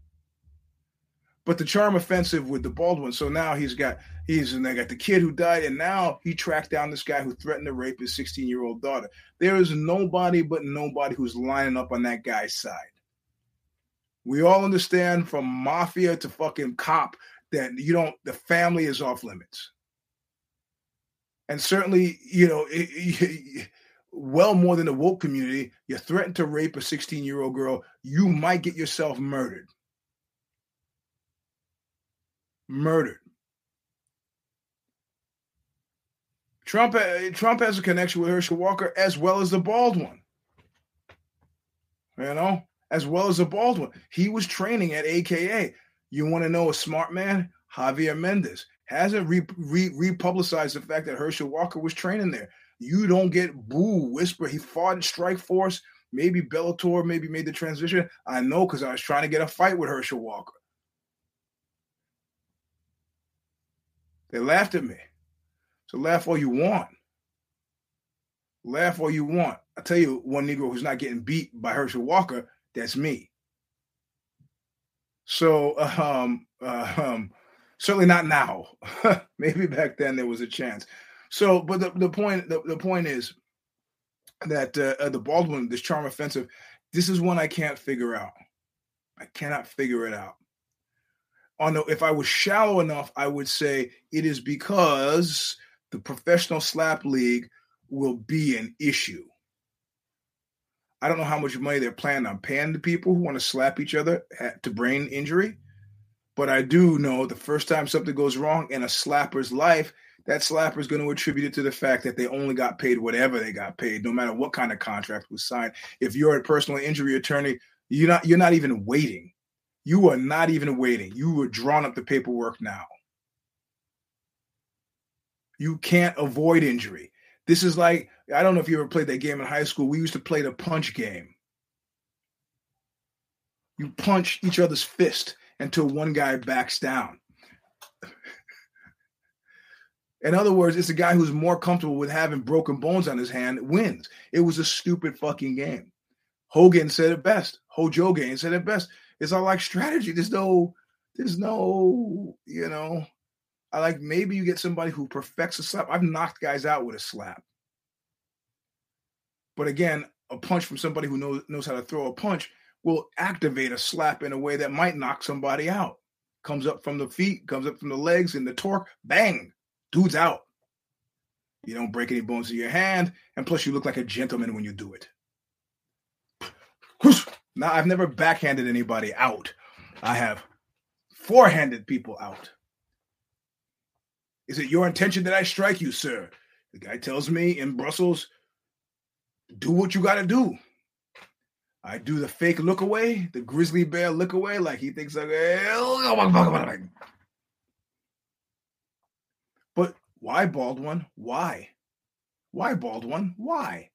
but the charm offensive with the bald one. So now he's got he's and they got the kid who died, and now he tracked down this guy who threatened to rape his 16 year old daughter. There is nobody but nobody who's lining up on that guy's side. We all understand from mafia to fucking cop that you don't the family is off limits. And certainly, you know, it, it, well more than the woke community, you threaten to rape a 16 year old girl, you might get yourself murdered murdered. Trump, uh, Trump has a connection with Herschel Walker as well as the bald one. You know, as well as the bald one. He was training at AKA. You want to know a smart man? Javier Mendez hasn't re, re, republicized the fact that Herschel Walker was training there. You don't get boo whisper. He fought in Strikeforce. Maybe Bellator maybe made the transition. I know because I was trying to get a fight with Herschel Walker. They laughed at me. So laugh all you want. Laugh all you want. I tell you, one Negro who's not getting beat by Herschel Walker, that's me. So um, uh, um, certainly not now. Maybe back then there was a chance. So, but the, the point the, the point is, that uh, uh, the bald one, this charm offensive, this is one I can't figure out. I cannot figure it out. On the, if I was shallow enough, I would say it is because the professional slap league will be an issue. I don't know how much money they're planning on paying the people who want to slap each other to brain injury, but I do know the first time something goes wrong in a slapper's life, that slapper is going to attribute it to the fact that they only got paid whatever they got paid, no matter what kind of contract was signed. If you're a personal injury attorney, you're not you're not even waiting. You are not even waiting. You were drawn up the paperwork now. You can't avoid injury. This is like I don't know if you ever played that game in high school. We used to play the punch game. You punch each other's fist until one guy backs down. In other words, it's a guy who's more comfortable with having broken bones on his hand wins. It was a stupid fucking game. Hogan said it best. Hojo Gain said it best. It's all like strategy. There's no, there's no, you know, I like maybe you get somebody who perfects a slap. I've knocked guys out with a slap. But again, a punch from somebody who knows knows how to throw a punch will activate a slap in a way that might knock somebody out. Comes up from the feet, comes up from the legs, and the torque, bang, dude's out. You don't break any bones in your hand, and plus you look like a gentleman when you do it. Now I've never backhanded anybody out. I have forehanded people out. Is it your intention that I strike you, sir? The guy tells me in Brussels, do what you got to do. I do the fake look away, the grizzly bear look away, like he thinks like, but why bald one? Why? Why bald one? Why?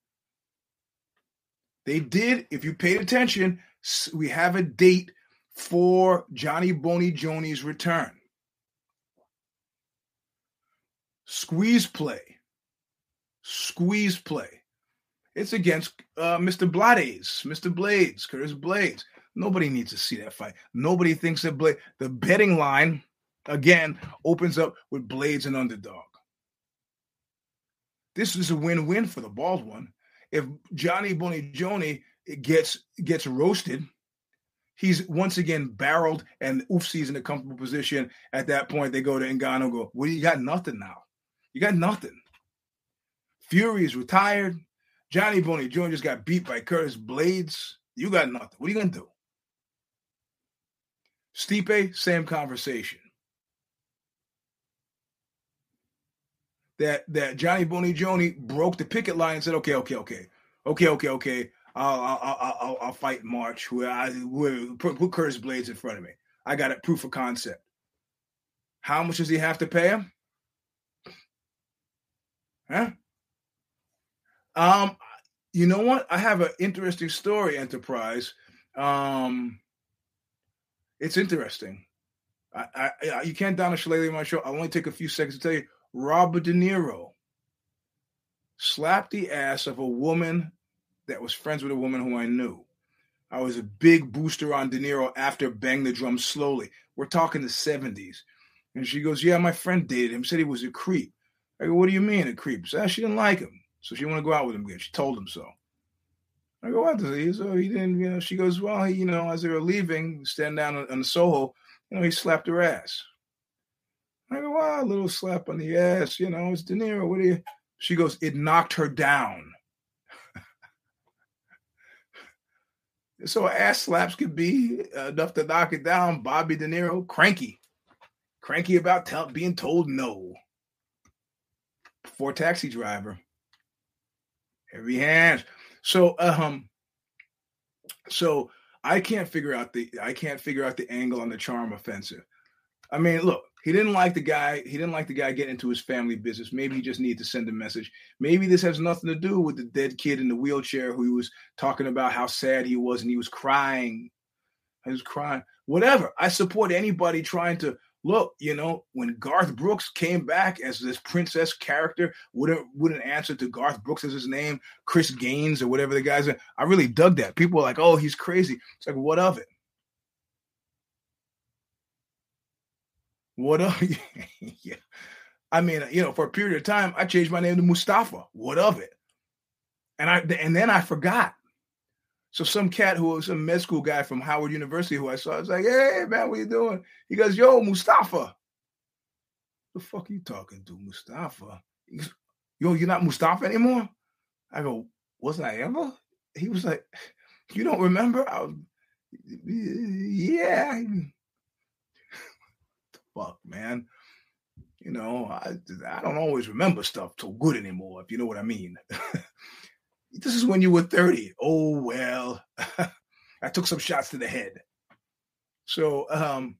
They did, if you paid attention, we have a date for Johnny Boney Joni's return. Squeeze play. Squeeze play. It's against uh, Mr. Blaydes, Mr. Blaydes, Curtis Blaydes. Nobody needs to see that fight. Nobody thinks that Blade. The betting line again opens up with Blaydes and underdog. This is a win-win for the bald one. If Johnny Boney Joni gets gets roasted, he's once again barreled and Oofsy's in a comfortable position. At that point, they go to Ngannou, go, well, you got nothing now. You got nothing. Fury is retired. Johnny Boney Joni just got beat by Curtis Blaydes. You got nothing. What are you going to do? Stipe, same conversation. That that Johnny Boney Joni broke the picket line and said, "Okay, okay, okay, okay, okay, okay. I'll I'll I'll, I'll, fight March. Where I where, put, put Curtis Blaydes in front of me. I got it. Proof of concept. How much does he have to pay him? Huh? Um, you know what? I have an interesting story, Enterprise. Um, it's interesting. I, I, I you can't down a shillelagh on my show. I'll only take a few seconds to tell you. Robert De Niro slapped the ass of a woman that was friends with a woman who I knew. I was a big booster on De Niro after Bang the Drum Slowly. We're talking the 70s. And she goes, Yeah, my friend dated him, said he was a creep. I go, What do you mean a creep? She, said, she didn't like him. So she want to go out with him again. She told him so. I go, out to see. So he didn't, you know, she goes, well, he, you know, as they were leaving, standing down on, the Soho, you know, he slapped her ass. I go, wow, a little slap on the ass, you know, it's De Niro. What do you? She goes, it knocked her down. so ass slaps could be enough to knock it down. Bobby De Niro, cranky, cranky about tell, being told no. For taxi driver. Heavy hands. So um so I can't figure out the I can't figure out the angle on the charm offensive. I mean, look, he didn't like the guy. He didn't like the guy getting into his family business. Maybe he just needed to send a message. Maybe this has nothing to do with the dead kid in the wheelchair who he was talking about how sad he was and he was crying. He was crying. Whatever. I support anybody trying to look, you know, when Garth Brooks came back as this princess character, wouldn't wouldn't answer to Garth Brooks as his name, Chris Gaines or whatever the guy's. I really dug that. People were like, "Oh, he's crazy." It's like, what of it? What of yeah. I mean, you know, for a period of time, I changed my name to Mustafa. What of it? And I and then I forgot. So some cat who was a med school guy from Howard University who I saw, I was like, hey man, what you doing? He goes, yo, Mustafa. The fuck you talking to, Mustafa? Goes, yo, you're not Mustafa anymore? I go, wasn't I ever? He was like, you don't remember? I was, yeah. fuck, man. You know, I I don't always remember stuff so good anymore, if you know what I mean. this is when you were 30. Oh well. I took some shots to the head. So um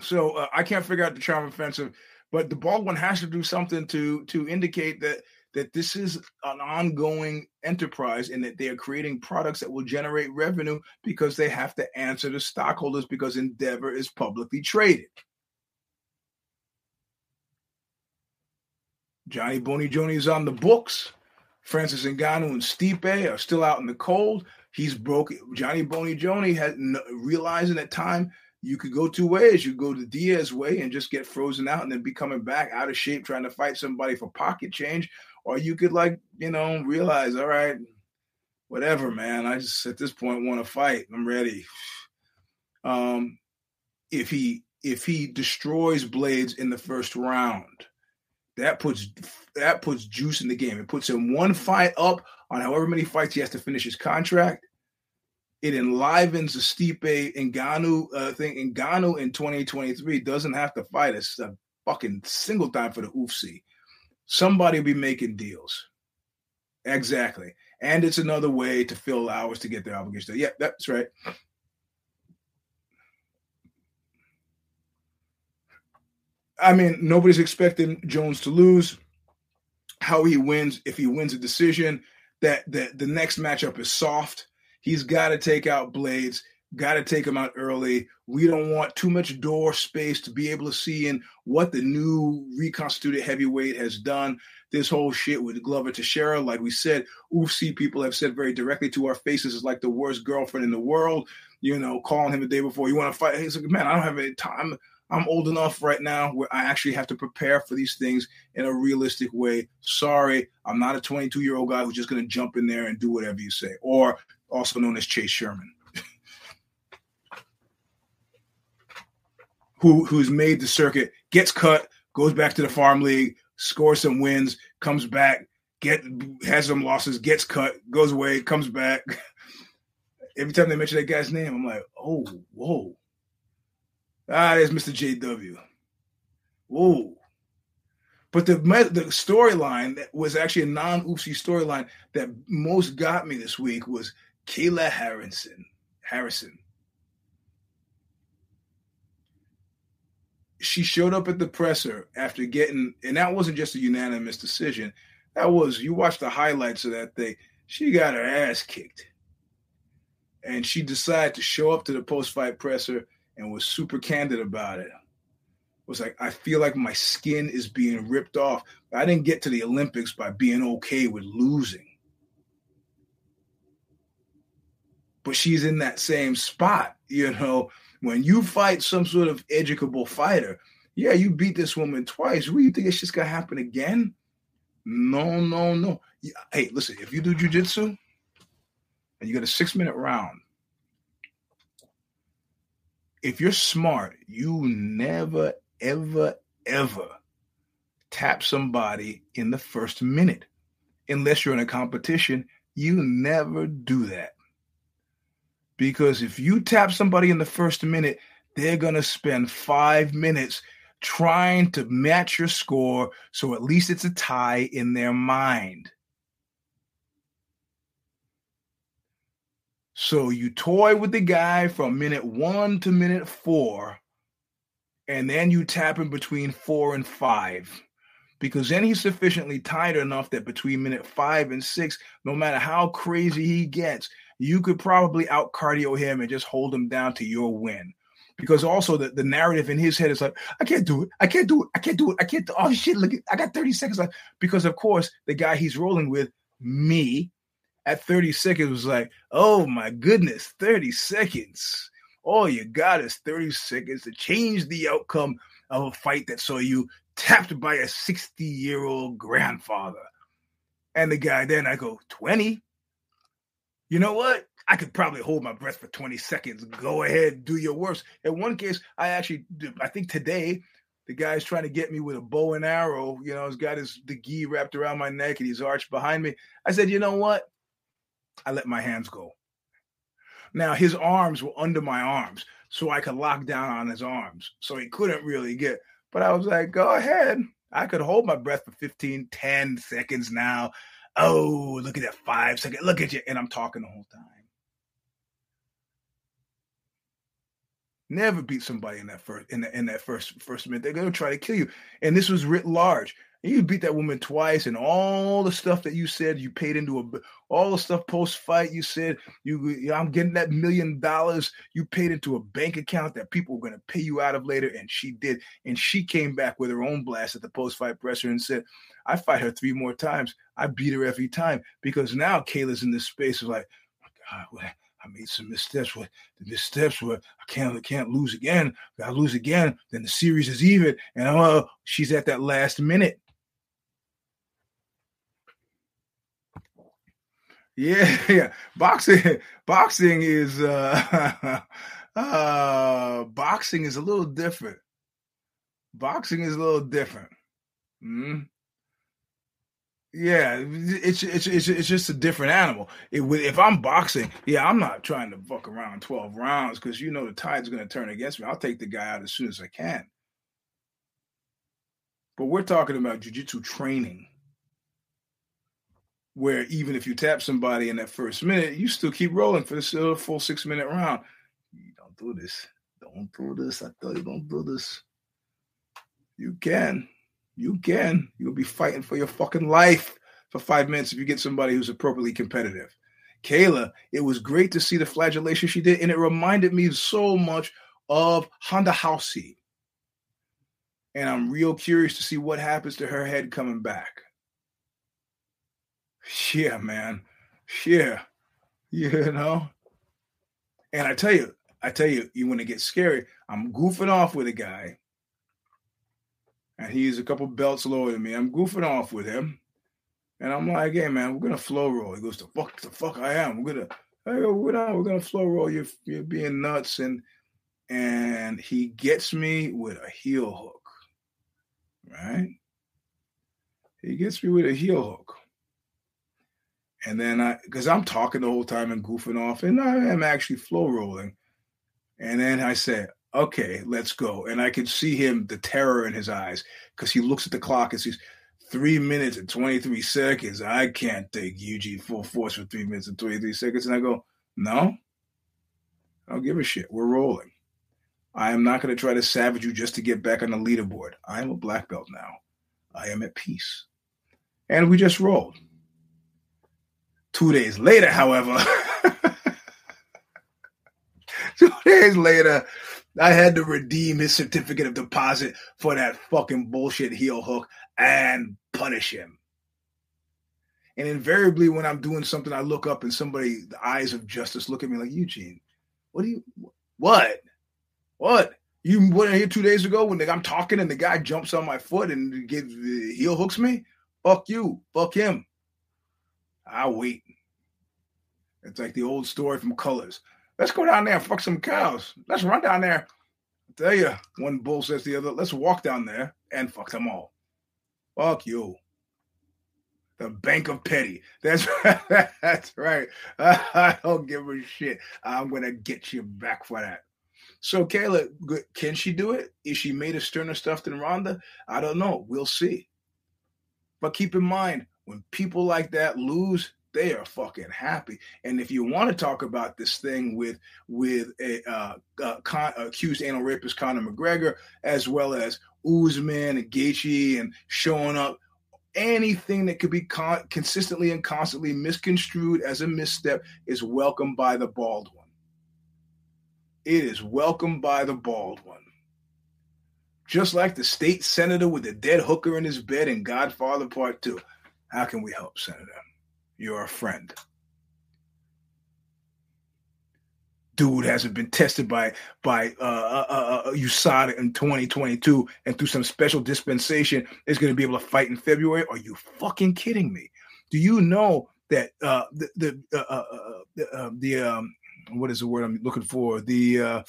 so uh, I can't figure out the charm offensive, but the bald one has to do something to to indicate that that this is an ongoing enterprise and that they are creating products that will generate revenue because they have to answer to stockholders because Endeavor is publicly traded. Johnny Boney Joni is on the books. Francis Ngannou and Stipe are still out in the cold. He's broke. Johnny Boney Joni had realizing at time you could go two ways. You go the Diaz way and just get frozen out and then be coming back out of shape trying to fight somebody for pocket change, or you could like you know realize, all right, whatever, man. I just at this point want to fight. I'm ready. Um, if he if he destroys Blaydes in the first round that puts that puts juice in the game. It puts him one fight up on however many fights he has to finish his contract. It enlivens the Stipe Ngannou uh, thing. Ngannou in 2023 doesn't have to fight a, a fucking single time for the UFC. Somebody will be making deals. Exactly. And it's another way to fill hours to get their obligation. Yeah, that's right. I mean, nobody's expecting Jones to lose. How he wins, if he wins a decision, that that the next matchup is soft. He's got to take out Blaydes. got to take him out early. We don't want too much door space to be able to see in what the new reconstituted heavyweight has done. This whole shit with Glover Teixeira, like we said, UFC people have said very directly to our faces, is like the worst girlfriend in the world. You know, calling him the day before, you want to fight? He's like, man, I don't have any time. I'm old enough right now where I actually have to prepare for these things in a realistic way. Sorry, I'm not a 22 year old guy who's just going to jump in there and do whatever you say, or also known as Chase Sherman, who who's made the circuit, gets cut, goes back to the farm league, scores some wins, comes back, get has some losses, gets cut, goes away, comes back. Every time they mention that guy's name, I'm like, oh, whoa Ah, there's Mr. JW. Whoa. But the the storyline that was actually a non-UFC storyline that most got me this week was Kayla Harrison. Harrison. She showed up at the presser after getting, and that wasn't just a unanimous decision. That was you watch the highlights of that thing. She got her ass kicked, and she decided to show up to the post-fight presser and was super candid about it. Was like, I feel like my skin is being ripped off. I didn't get to the Olympics by being okay with losing. But she's in that same spot, you know. When you fight some sort of educable fighter, yeah, you beat this woman twice. What do you think it's just gonna happen again? No, no, no. Hey, listen, if you do jujitsu and you get a six minute round if you're smart, you never, ever, ever tap somebody in the first minute. Unless you're in a competition, you never do that. Because if you tap somebody in the first minute, they're going to spend five minutes trying to match your score so at least it's a tie in their mind. So you toy with the guy from minute one to minute four, and then you tap him between four and five. Because then he's sufficiently tired enough that between minute five and six, no matter how crazy he gets, you could probably out cardio him and just hold him down to your win. Because also the, the narrative in his head is like, I can't do it, I can't do it, I can't do it, I can't do oh shit, look, I got 30 seconds left. Because of course, the guy he's rolling with, me, at 30 seconds was like, oh my goodness, 30 seconds. All you got is 30 seconds to change the outcome of a fight that saw you tapped by a 60 year old grandfather. And the guy then I go, 20? You know what? I could probably hold my breath for 20 seconds. Go ahead, do your worst. In one case, I actually, I think today, the guy's trying to get me with a bow and arrow. You know, he's got his the gi wrapped around my neck and he's arched behind me. I said, you know what? I let my hands go. Now his arms were under my arms, so I could lock down on his arms. So he couldn't really get. But I was like, go ahead. I could hold my breath for 15, 10 seconds now. Oh, look at that five second. Look at you. And I'm talking the whole time. Never beat somebody in that first in, the, in that first first minute. They're gonna try to kill you. And this was writ large. And you beat that woman twice, and all the stuff that you said you paid into a all the stuff post fight you said you I'm getting that million dollars you paid into a bank account that people were gonna pay you out of later, and she did. And she came back with her own blast at the post fight presser and said, "I fight her three more times. I beat her every time because now Kayla's in this space of like, oh God, I made some missteps. What the missteps were I can't I can't lose again. If I lose again, then the series is even. And uh, she's at that last minute. Yeah, yeah. Boxing, boxing is uh, uh, boxing is a little different. Boxing is a little different. Mm-hmm. Yeah, it's it's it's it's just a different animal. It, if I'm boxing, yeah, I'm not trying to fuck around twelve rounds because you know the tide's going to turn against me. I'll take the guy out as soon as I can. But we're talking about jujitsu training, where even if you tap somebody in that first minute, you still keep rolling for the full six minute round. You don't do this. Don't do this. I tell you, don't do this. You can. You can. You'll be fighting for your fucking life for five minutes if you get somebody who's appropriately competitive. Kayla, it was great to see the flagellation she did, and it reminded me so much of Honda Housey. And I'm real curious to see what happens to her head coming back. Yeah, man. Yeah. You know? And I tell you, I tell you, you when it gets scary, I'm goofing off with a guy and he's a couple belts lower than me. I'm goofing off with him, and I'm like, "Hey, man, we're gonna flow roll." He goes, "The fuck, the fuck, I am. We're gonna, hey, we're not, we're gonna flow roll. You're, you're being nuts." And and he gets me with a heel hook, right? He gets me with a heel hook. And then I, because I'm talking the whole time and goofing off, and I am actually flow rolling. And then I said, okay, let's go. And I can see him, the terror in his eyes, because he looks at the clock and sees three minutes and 23 seconds. I can't take UG full force for three minutes and 23 seconds. And I go, no, I don't give a shit. We're rolling. I am not going to try to savage you just to get back on the leaderboard. I am a black belt now. I am at peace. And we just rolled. Two days later, however, two days later, I had to redeem his certificate of deposit for that fucking bullshit heel hook and punish him. And invariably, when I'm doing something, I look up and somebody, the eyes of justice, look at me like Eugene. What do you? What? What? You weren't here two days ago when I'm talking and the guy jumps on my foot and gives the heel hooks me? Fuck you. Fuck him. I'll wait. It's like the old story from Colors. Let's go down there and fuck some cows. Let's run down there. I tell you, one bull says to the other, let's walk down there and fuck them all. Fuck you. The Bank of Petty. That's. That's right. I don't give a shit. I'm gonna get you back for that. So Kayla, can she do it? Is she made of sterner stuff than Rhonda? I don't know. We'll see. But keep in mind, when people like that lose, they are fucking happy. And if you want to talk about this thing with with a uh, uh, con- accused anal rapist Conor McGregor, as well as Usman and Gaethje, and showing up, anything that could be con- consistently and constantly misconstrued as a misstep is welcomed by the bald one. It is welcomed by the bald one. Just like the state senator with the dead hooker in his bed in Godfather Part 2. How can we help, Senator? You're a friend. Dude hasn't been tested by by uh, uh, uh, uh USADA in 2022, and through some special dispensation is going to be able to fight in February. Are you fucking kidding me? Do you know that uh, the the uh, uh, uh the, uh, the um, what is the word I'm looking for? The uh,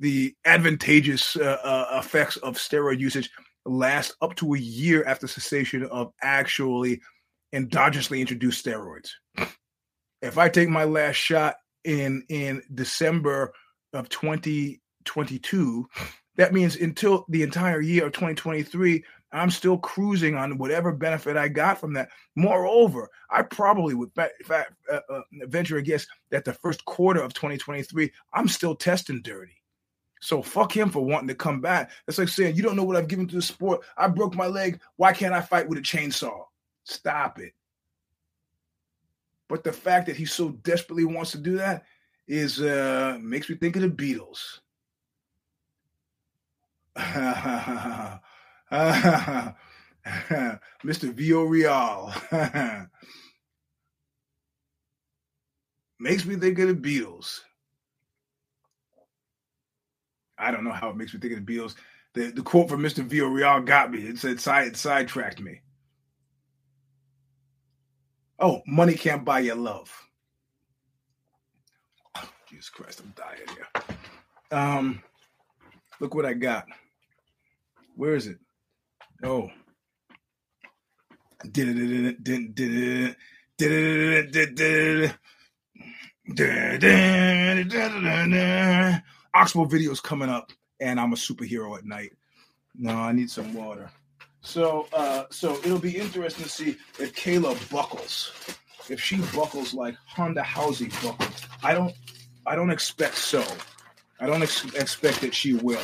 the advantageous uh, uh, effects of steroid usage last up to a year after cessation of actually endogenously introduced steroids. If I take my last shot in in December of 2022, that means until the entire year of 2023, I'm still cruising on whatever benefit I got from that. Moreover, I probably would if I, uh, uh, venture a guess that the first quarter of 2023, I'm still testing dirty. So fuck him for wanting to come back. That's like saying, you don't know what I've given to the sport. I broke my leg. Why can't I fight with a chainsaw? Stop it. But the fact that he so desperately wants to do that is uh makes me think of the Beatles. Mr. Villarreal. makes me think of the Beatles. I don't know how it makes me think of the Beatles. The, the quote from Mr. Villarreal got me. It said side sidetracked me. Oh, money can't buy your love. Oh, Jesus Christ, I'm dying here. Um, look what I got. Where is it? Oh. Oxbow videos coming up, and I'm a superhero at night. No, I need some water. So, uh, so it'll be interesting to see if Kayla buckles, if she buckles like Honda Housey buckled. I don't, I don't expect so. I don't ex- expect that she will.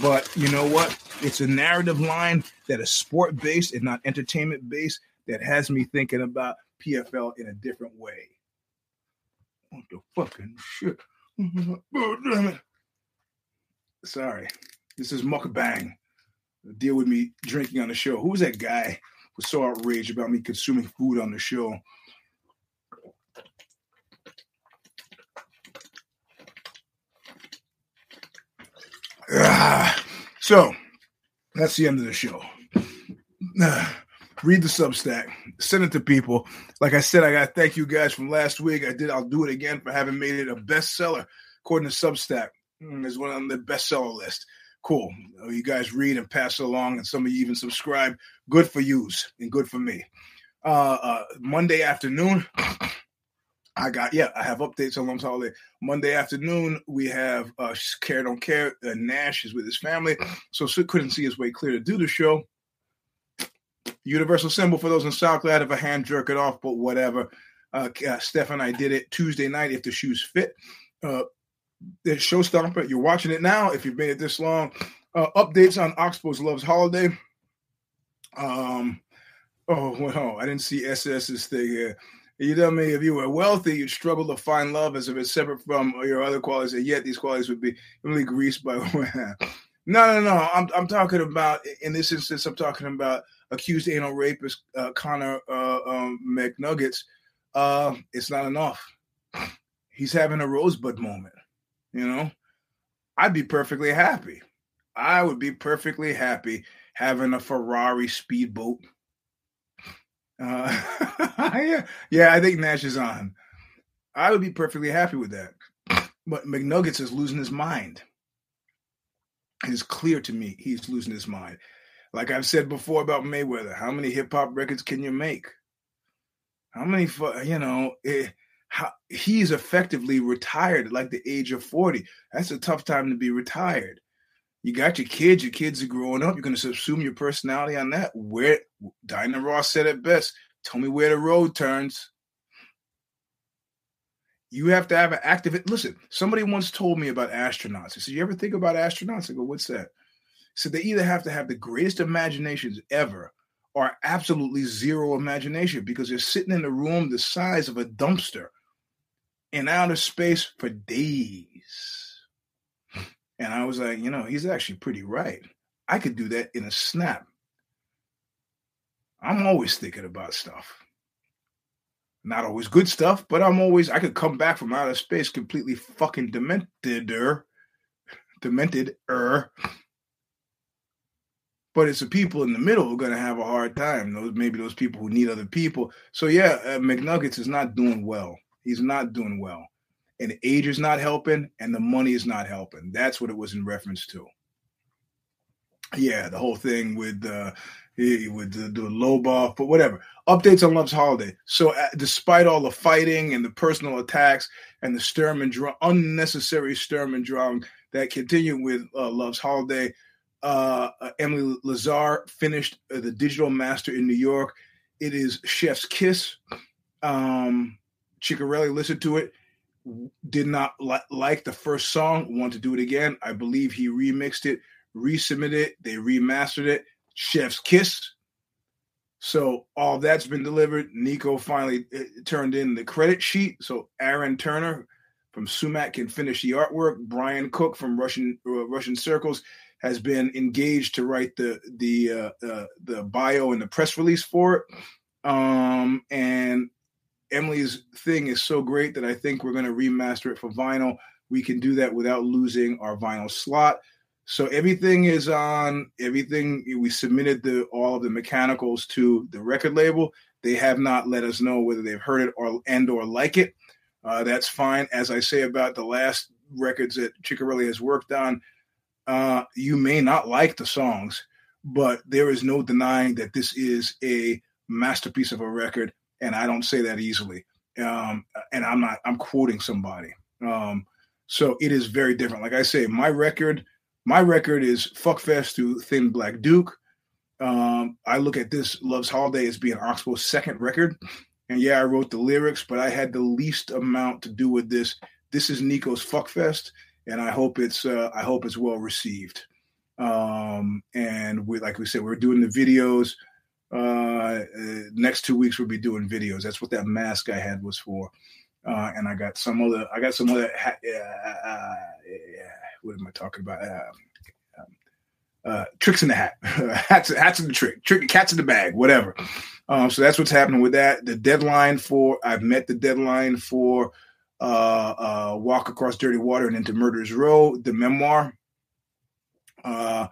But you know what? It's a narrative line that is sport based and not entertainment based that has me thinking about PFL in a different way. What the fucking shit? Oh, damn it. Sorry. This is Mukbang. Deal with me drinking on the show. Who was that guy who was so outraged about me consuming food on the show? Ah, so that's the end of the show. Ah, read the Substack, send it to people. Like I said, I got thank you guys from last week. I did. I'll do it again for having made it a bestseller according to Substack. Mm, is one on the bestseller list. Cool. You guys read and pass along, and some of you even subscribe. Good for yous and good for me. Uh, uh, Monday afternoon, I got yeah, I have updates on Love's Holiday. Monday afternoon, we have uh Care Don't Care. Uh, Nash is with his family, so couldn't see his way clear to do the show. Universal symbol for those in SoundCloud if a hand jerk it off, but whatever. Uh, uh, Steph and I did it Tuesday night if the shoes fit. Uh, the Show Stomper. You're watching it now. If you've made it this long, uh, updates on Oxbow's Loves Holiday. Um, oh well, I didn't see SS's thing here. You tell me if you were wealthy, you'd struggle to find love as if it's separate from your other qualities, and yet these qualities would be really greased by. no, no, no. I'm I'm talking about in this instance. I'm talking about accused anal rapist uh, Connor uh, um, McNuggets. Uh, it's not enough. He's having a rosebud moment. You know, I'd be perfectly happy. I would be perfectly happy having a Ferrari speedboat. Uh, yeah, yeah, I think Nash is on. I would be perfectly happy with that. But McNuggets is losing his mind. It is clear to me he's losing his mind. Like I've said before about Mayweather, how many hip hop records can you make? How many, you know, it, how, he's effectively retired at like the age of 40. That's a tough time to be retired. You got your kids, your kids are growing up. You're going to subsume your personality on that. Where Diana Ross said it best tell me where the road turns. You have to have an active. Listen, somebody once told me about astronauts. He said, You ever think about astronauts? I go, What's that? So they either have to have the greatest imaginations ever or absolutely zero imagination because they're sitting in a room the size of a dumpster in outer space for days. And I was like, you know, he's actually pretty right. I could do that in a snap. I'm always thinking about stuff. Not always good stuff, but I'm always, I could come back from outer space completely fucking demented, er, demented, er. but it's the people in the middle who are going to have a hard time. Those maybe those people who need other people. So yeah, uh, McNuggets is not doing well. He's not doing well, and age is not helping, and the money is not helping. That's what it was in reference to. Yeah, the whole thing with uh, with the, the low ball, but whatever. Updates on Love's Holiday. So, uh, despite all the fighting and the personal attacks and the Sturm and unnecessary Sturm and Drang that continue with uh, Love's Holiday, uh, uh Emily Lazar finished uh, the Digital Master in New York. It is Chef's Kiss. Um, Chiccarelli listened to it, did not li- like the first song, want to do it again. I believe he remixed it, resubmitted it, they remastered it Chef's Kiss. So all that's been delivered. Niko finally uh, turned in the credit sheet. So Aaron Turner from Sumac can finish the artwork. Brian Cook from Russian uh, Russian Circles has been engaged to write the the uh, uh, the bio and the press release for it. Um, and Emily's thing is so great that I think we're going to remaster it for vinyl. We can do that without losing our vinyl slot. So everything is on everything. We submitted the all of the mechanicals to the record label. They have not let us know whether they've heard it or and or like it. Uh, that's fine. As I say about the last records that Chiccarelli has worked on, uh, you may not like the songs, but there is no denying that this is a masterpiece of a record, and I don't say that easily. Um, and I'm not. I'm quoting somebody. Um, so it is very different. Like I say, my record my record is Fuckfest to Thin Black Duke. Um, I look at this Love's Holiday as being Oxbow's second record. And yeah, I wrote the lyrics, but I had the least amount to do with this. This is Niko's Fuckfest, and I hope it's uh, I hope it's well received. Um, and we, like we said, we're doing the videos. Uh, uh, next two weeks we'll be doing videos. That's what that mask I had was for. Uh, and I got some other, I got some other, uh, uh, what am I talking about? Uh, um, uh, tricks in the hat, hats, hats in the trick, trick, cats in the bag, whatever. Um, so that's what's happening with that. The deadline for I've met the deadline for uh, uh, Walk Across Dirty Water and Into Murder's Row, the memoir. Uh,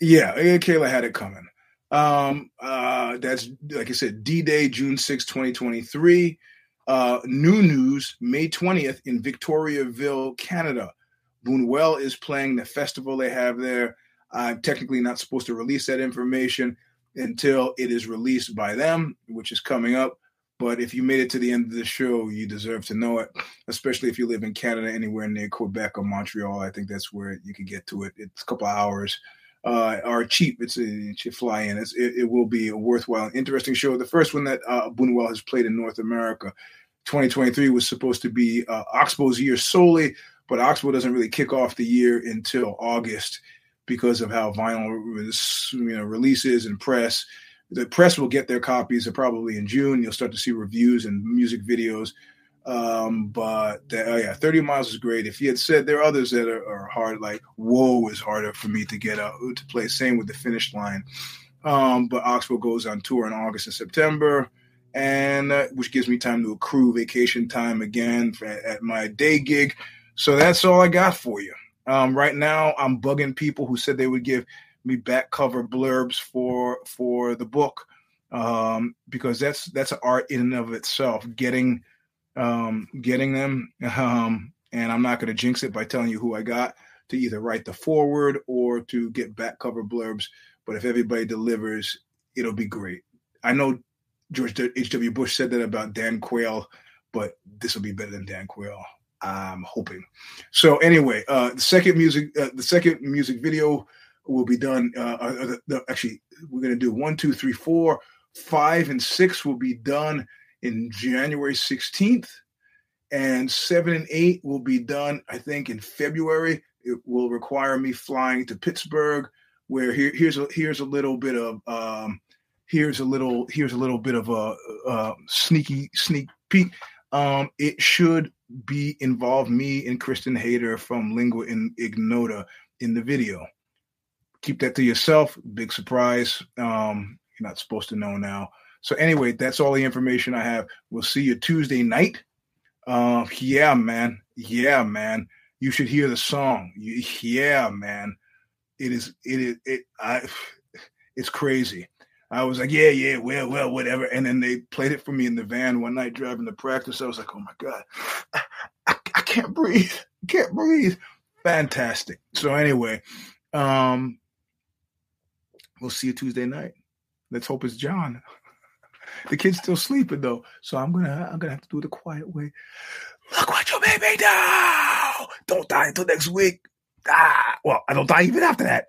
yeah, Kayla had it coming. Um, uh, that's like I said, D Day, June 6, 2023. Uh, new news, May 20th in Victoriaville, Canada. Buñuel is playing the festival they have there. I'm technically not supposed to release that information until it is released by them, which is coming up. But if you made it to the end of the show, you deserve to know it, especially if you live in Canada, anywhere near Quebec or Montreal. I think that's where you can get to it. It's a couple hours. Uh, are cheap. It's a, fly in. It, it, will be a worthwhile, interesting show. The first one that uh, Buñuel has played in North America. 2023 was supposed to be uh, Oxbow's year solely, but Oxbow doesn't really kick off the year until August because of how vinyl you know releases and press. The press will get their copies probably in June. You'll start to see reviews and music videos. Um, but the, oh yeah, 30 miles is great. If you had said there are others that are, are hard, like Whoa is harder for me to get out to play. Same with the finish line. Um, but Oxbow goes on tour in August and September and uh, which gives me time to accrue vacation time again for, at my day gig. So that's all I got for you. Um, right now, I'm bugging people who said they would give me back cover blurbs for for the book um, because that's that's an art in and of itself. Getting um, getting them, um, and I'm not going to jinx it by telling you who I got to either write the forward or to get back cover blurbs. But if everybody delivers, it'll be great. I know George H.W. Bush said that about Dan Quayle, but this will be better than Dan Quayle. I'm hoping. So anyway, uh, the second music, uh, the second music video will be done. Uh, uh actually, we're going to do one, two, three, four, five, and six will be done in January 16th, and seven and eight will be done, I think, in February. It will require me flying to Pittsburgh, where here, here's a here's a little bit of um, here's a little here's a little bit of a, a sneaky sneak peek. Um, it should be involve me and Kristin Hayter from Lingua in Ignota in the video. Keep that to yourself. Big surprise. Um, you're not supposed to know now. So anyway, that's all the information I have. We'll see you Tuesday night. Uh, yeah, man. Yeah, man. You should hear the song. Yeah, man. It is. It is. It. I. It's crazy. I was like, yeah, yeah, well, well, whatever. And then they played it for me in the van one night driving to practice. I was like, oh my God, I, I, I can't breathe. I can't breathe. Fantastic. So anyway, um, we'll see you Tuesday night. Let's hope it's John. The kid's still sleeping though, so I'm gonna I'm gonna have to do it the quiet way. Look what you made me do! Don't die until next week. Ah, well, I don't die even after that.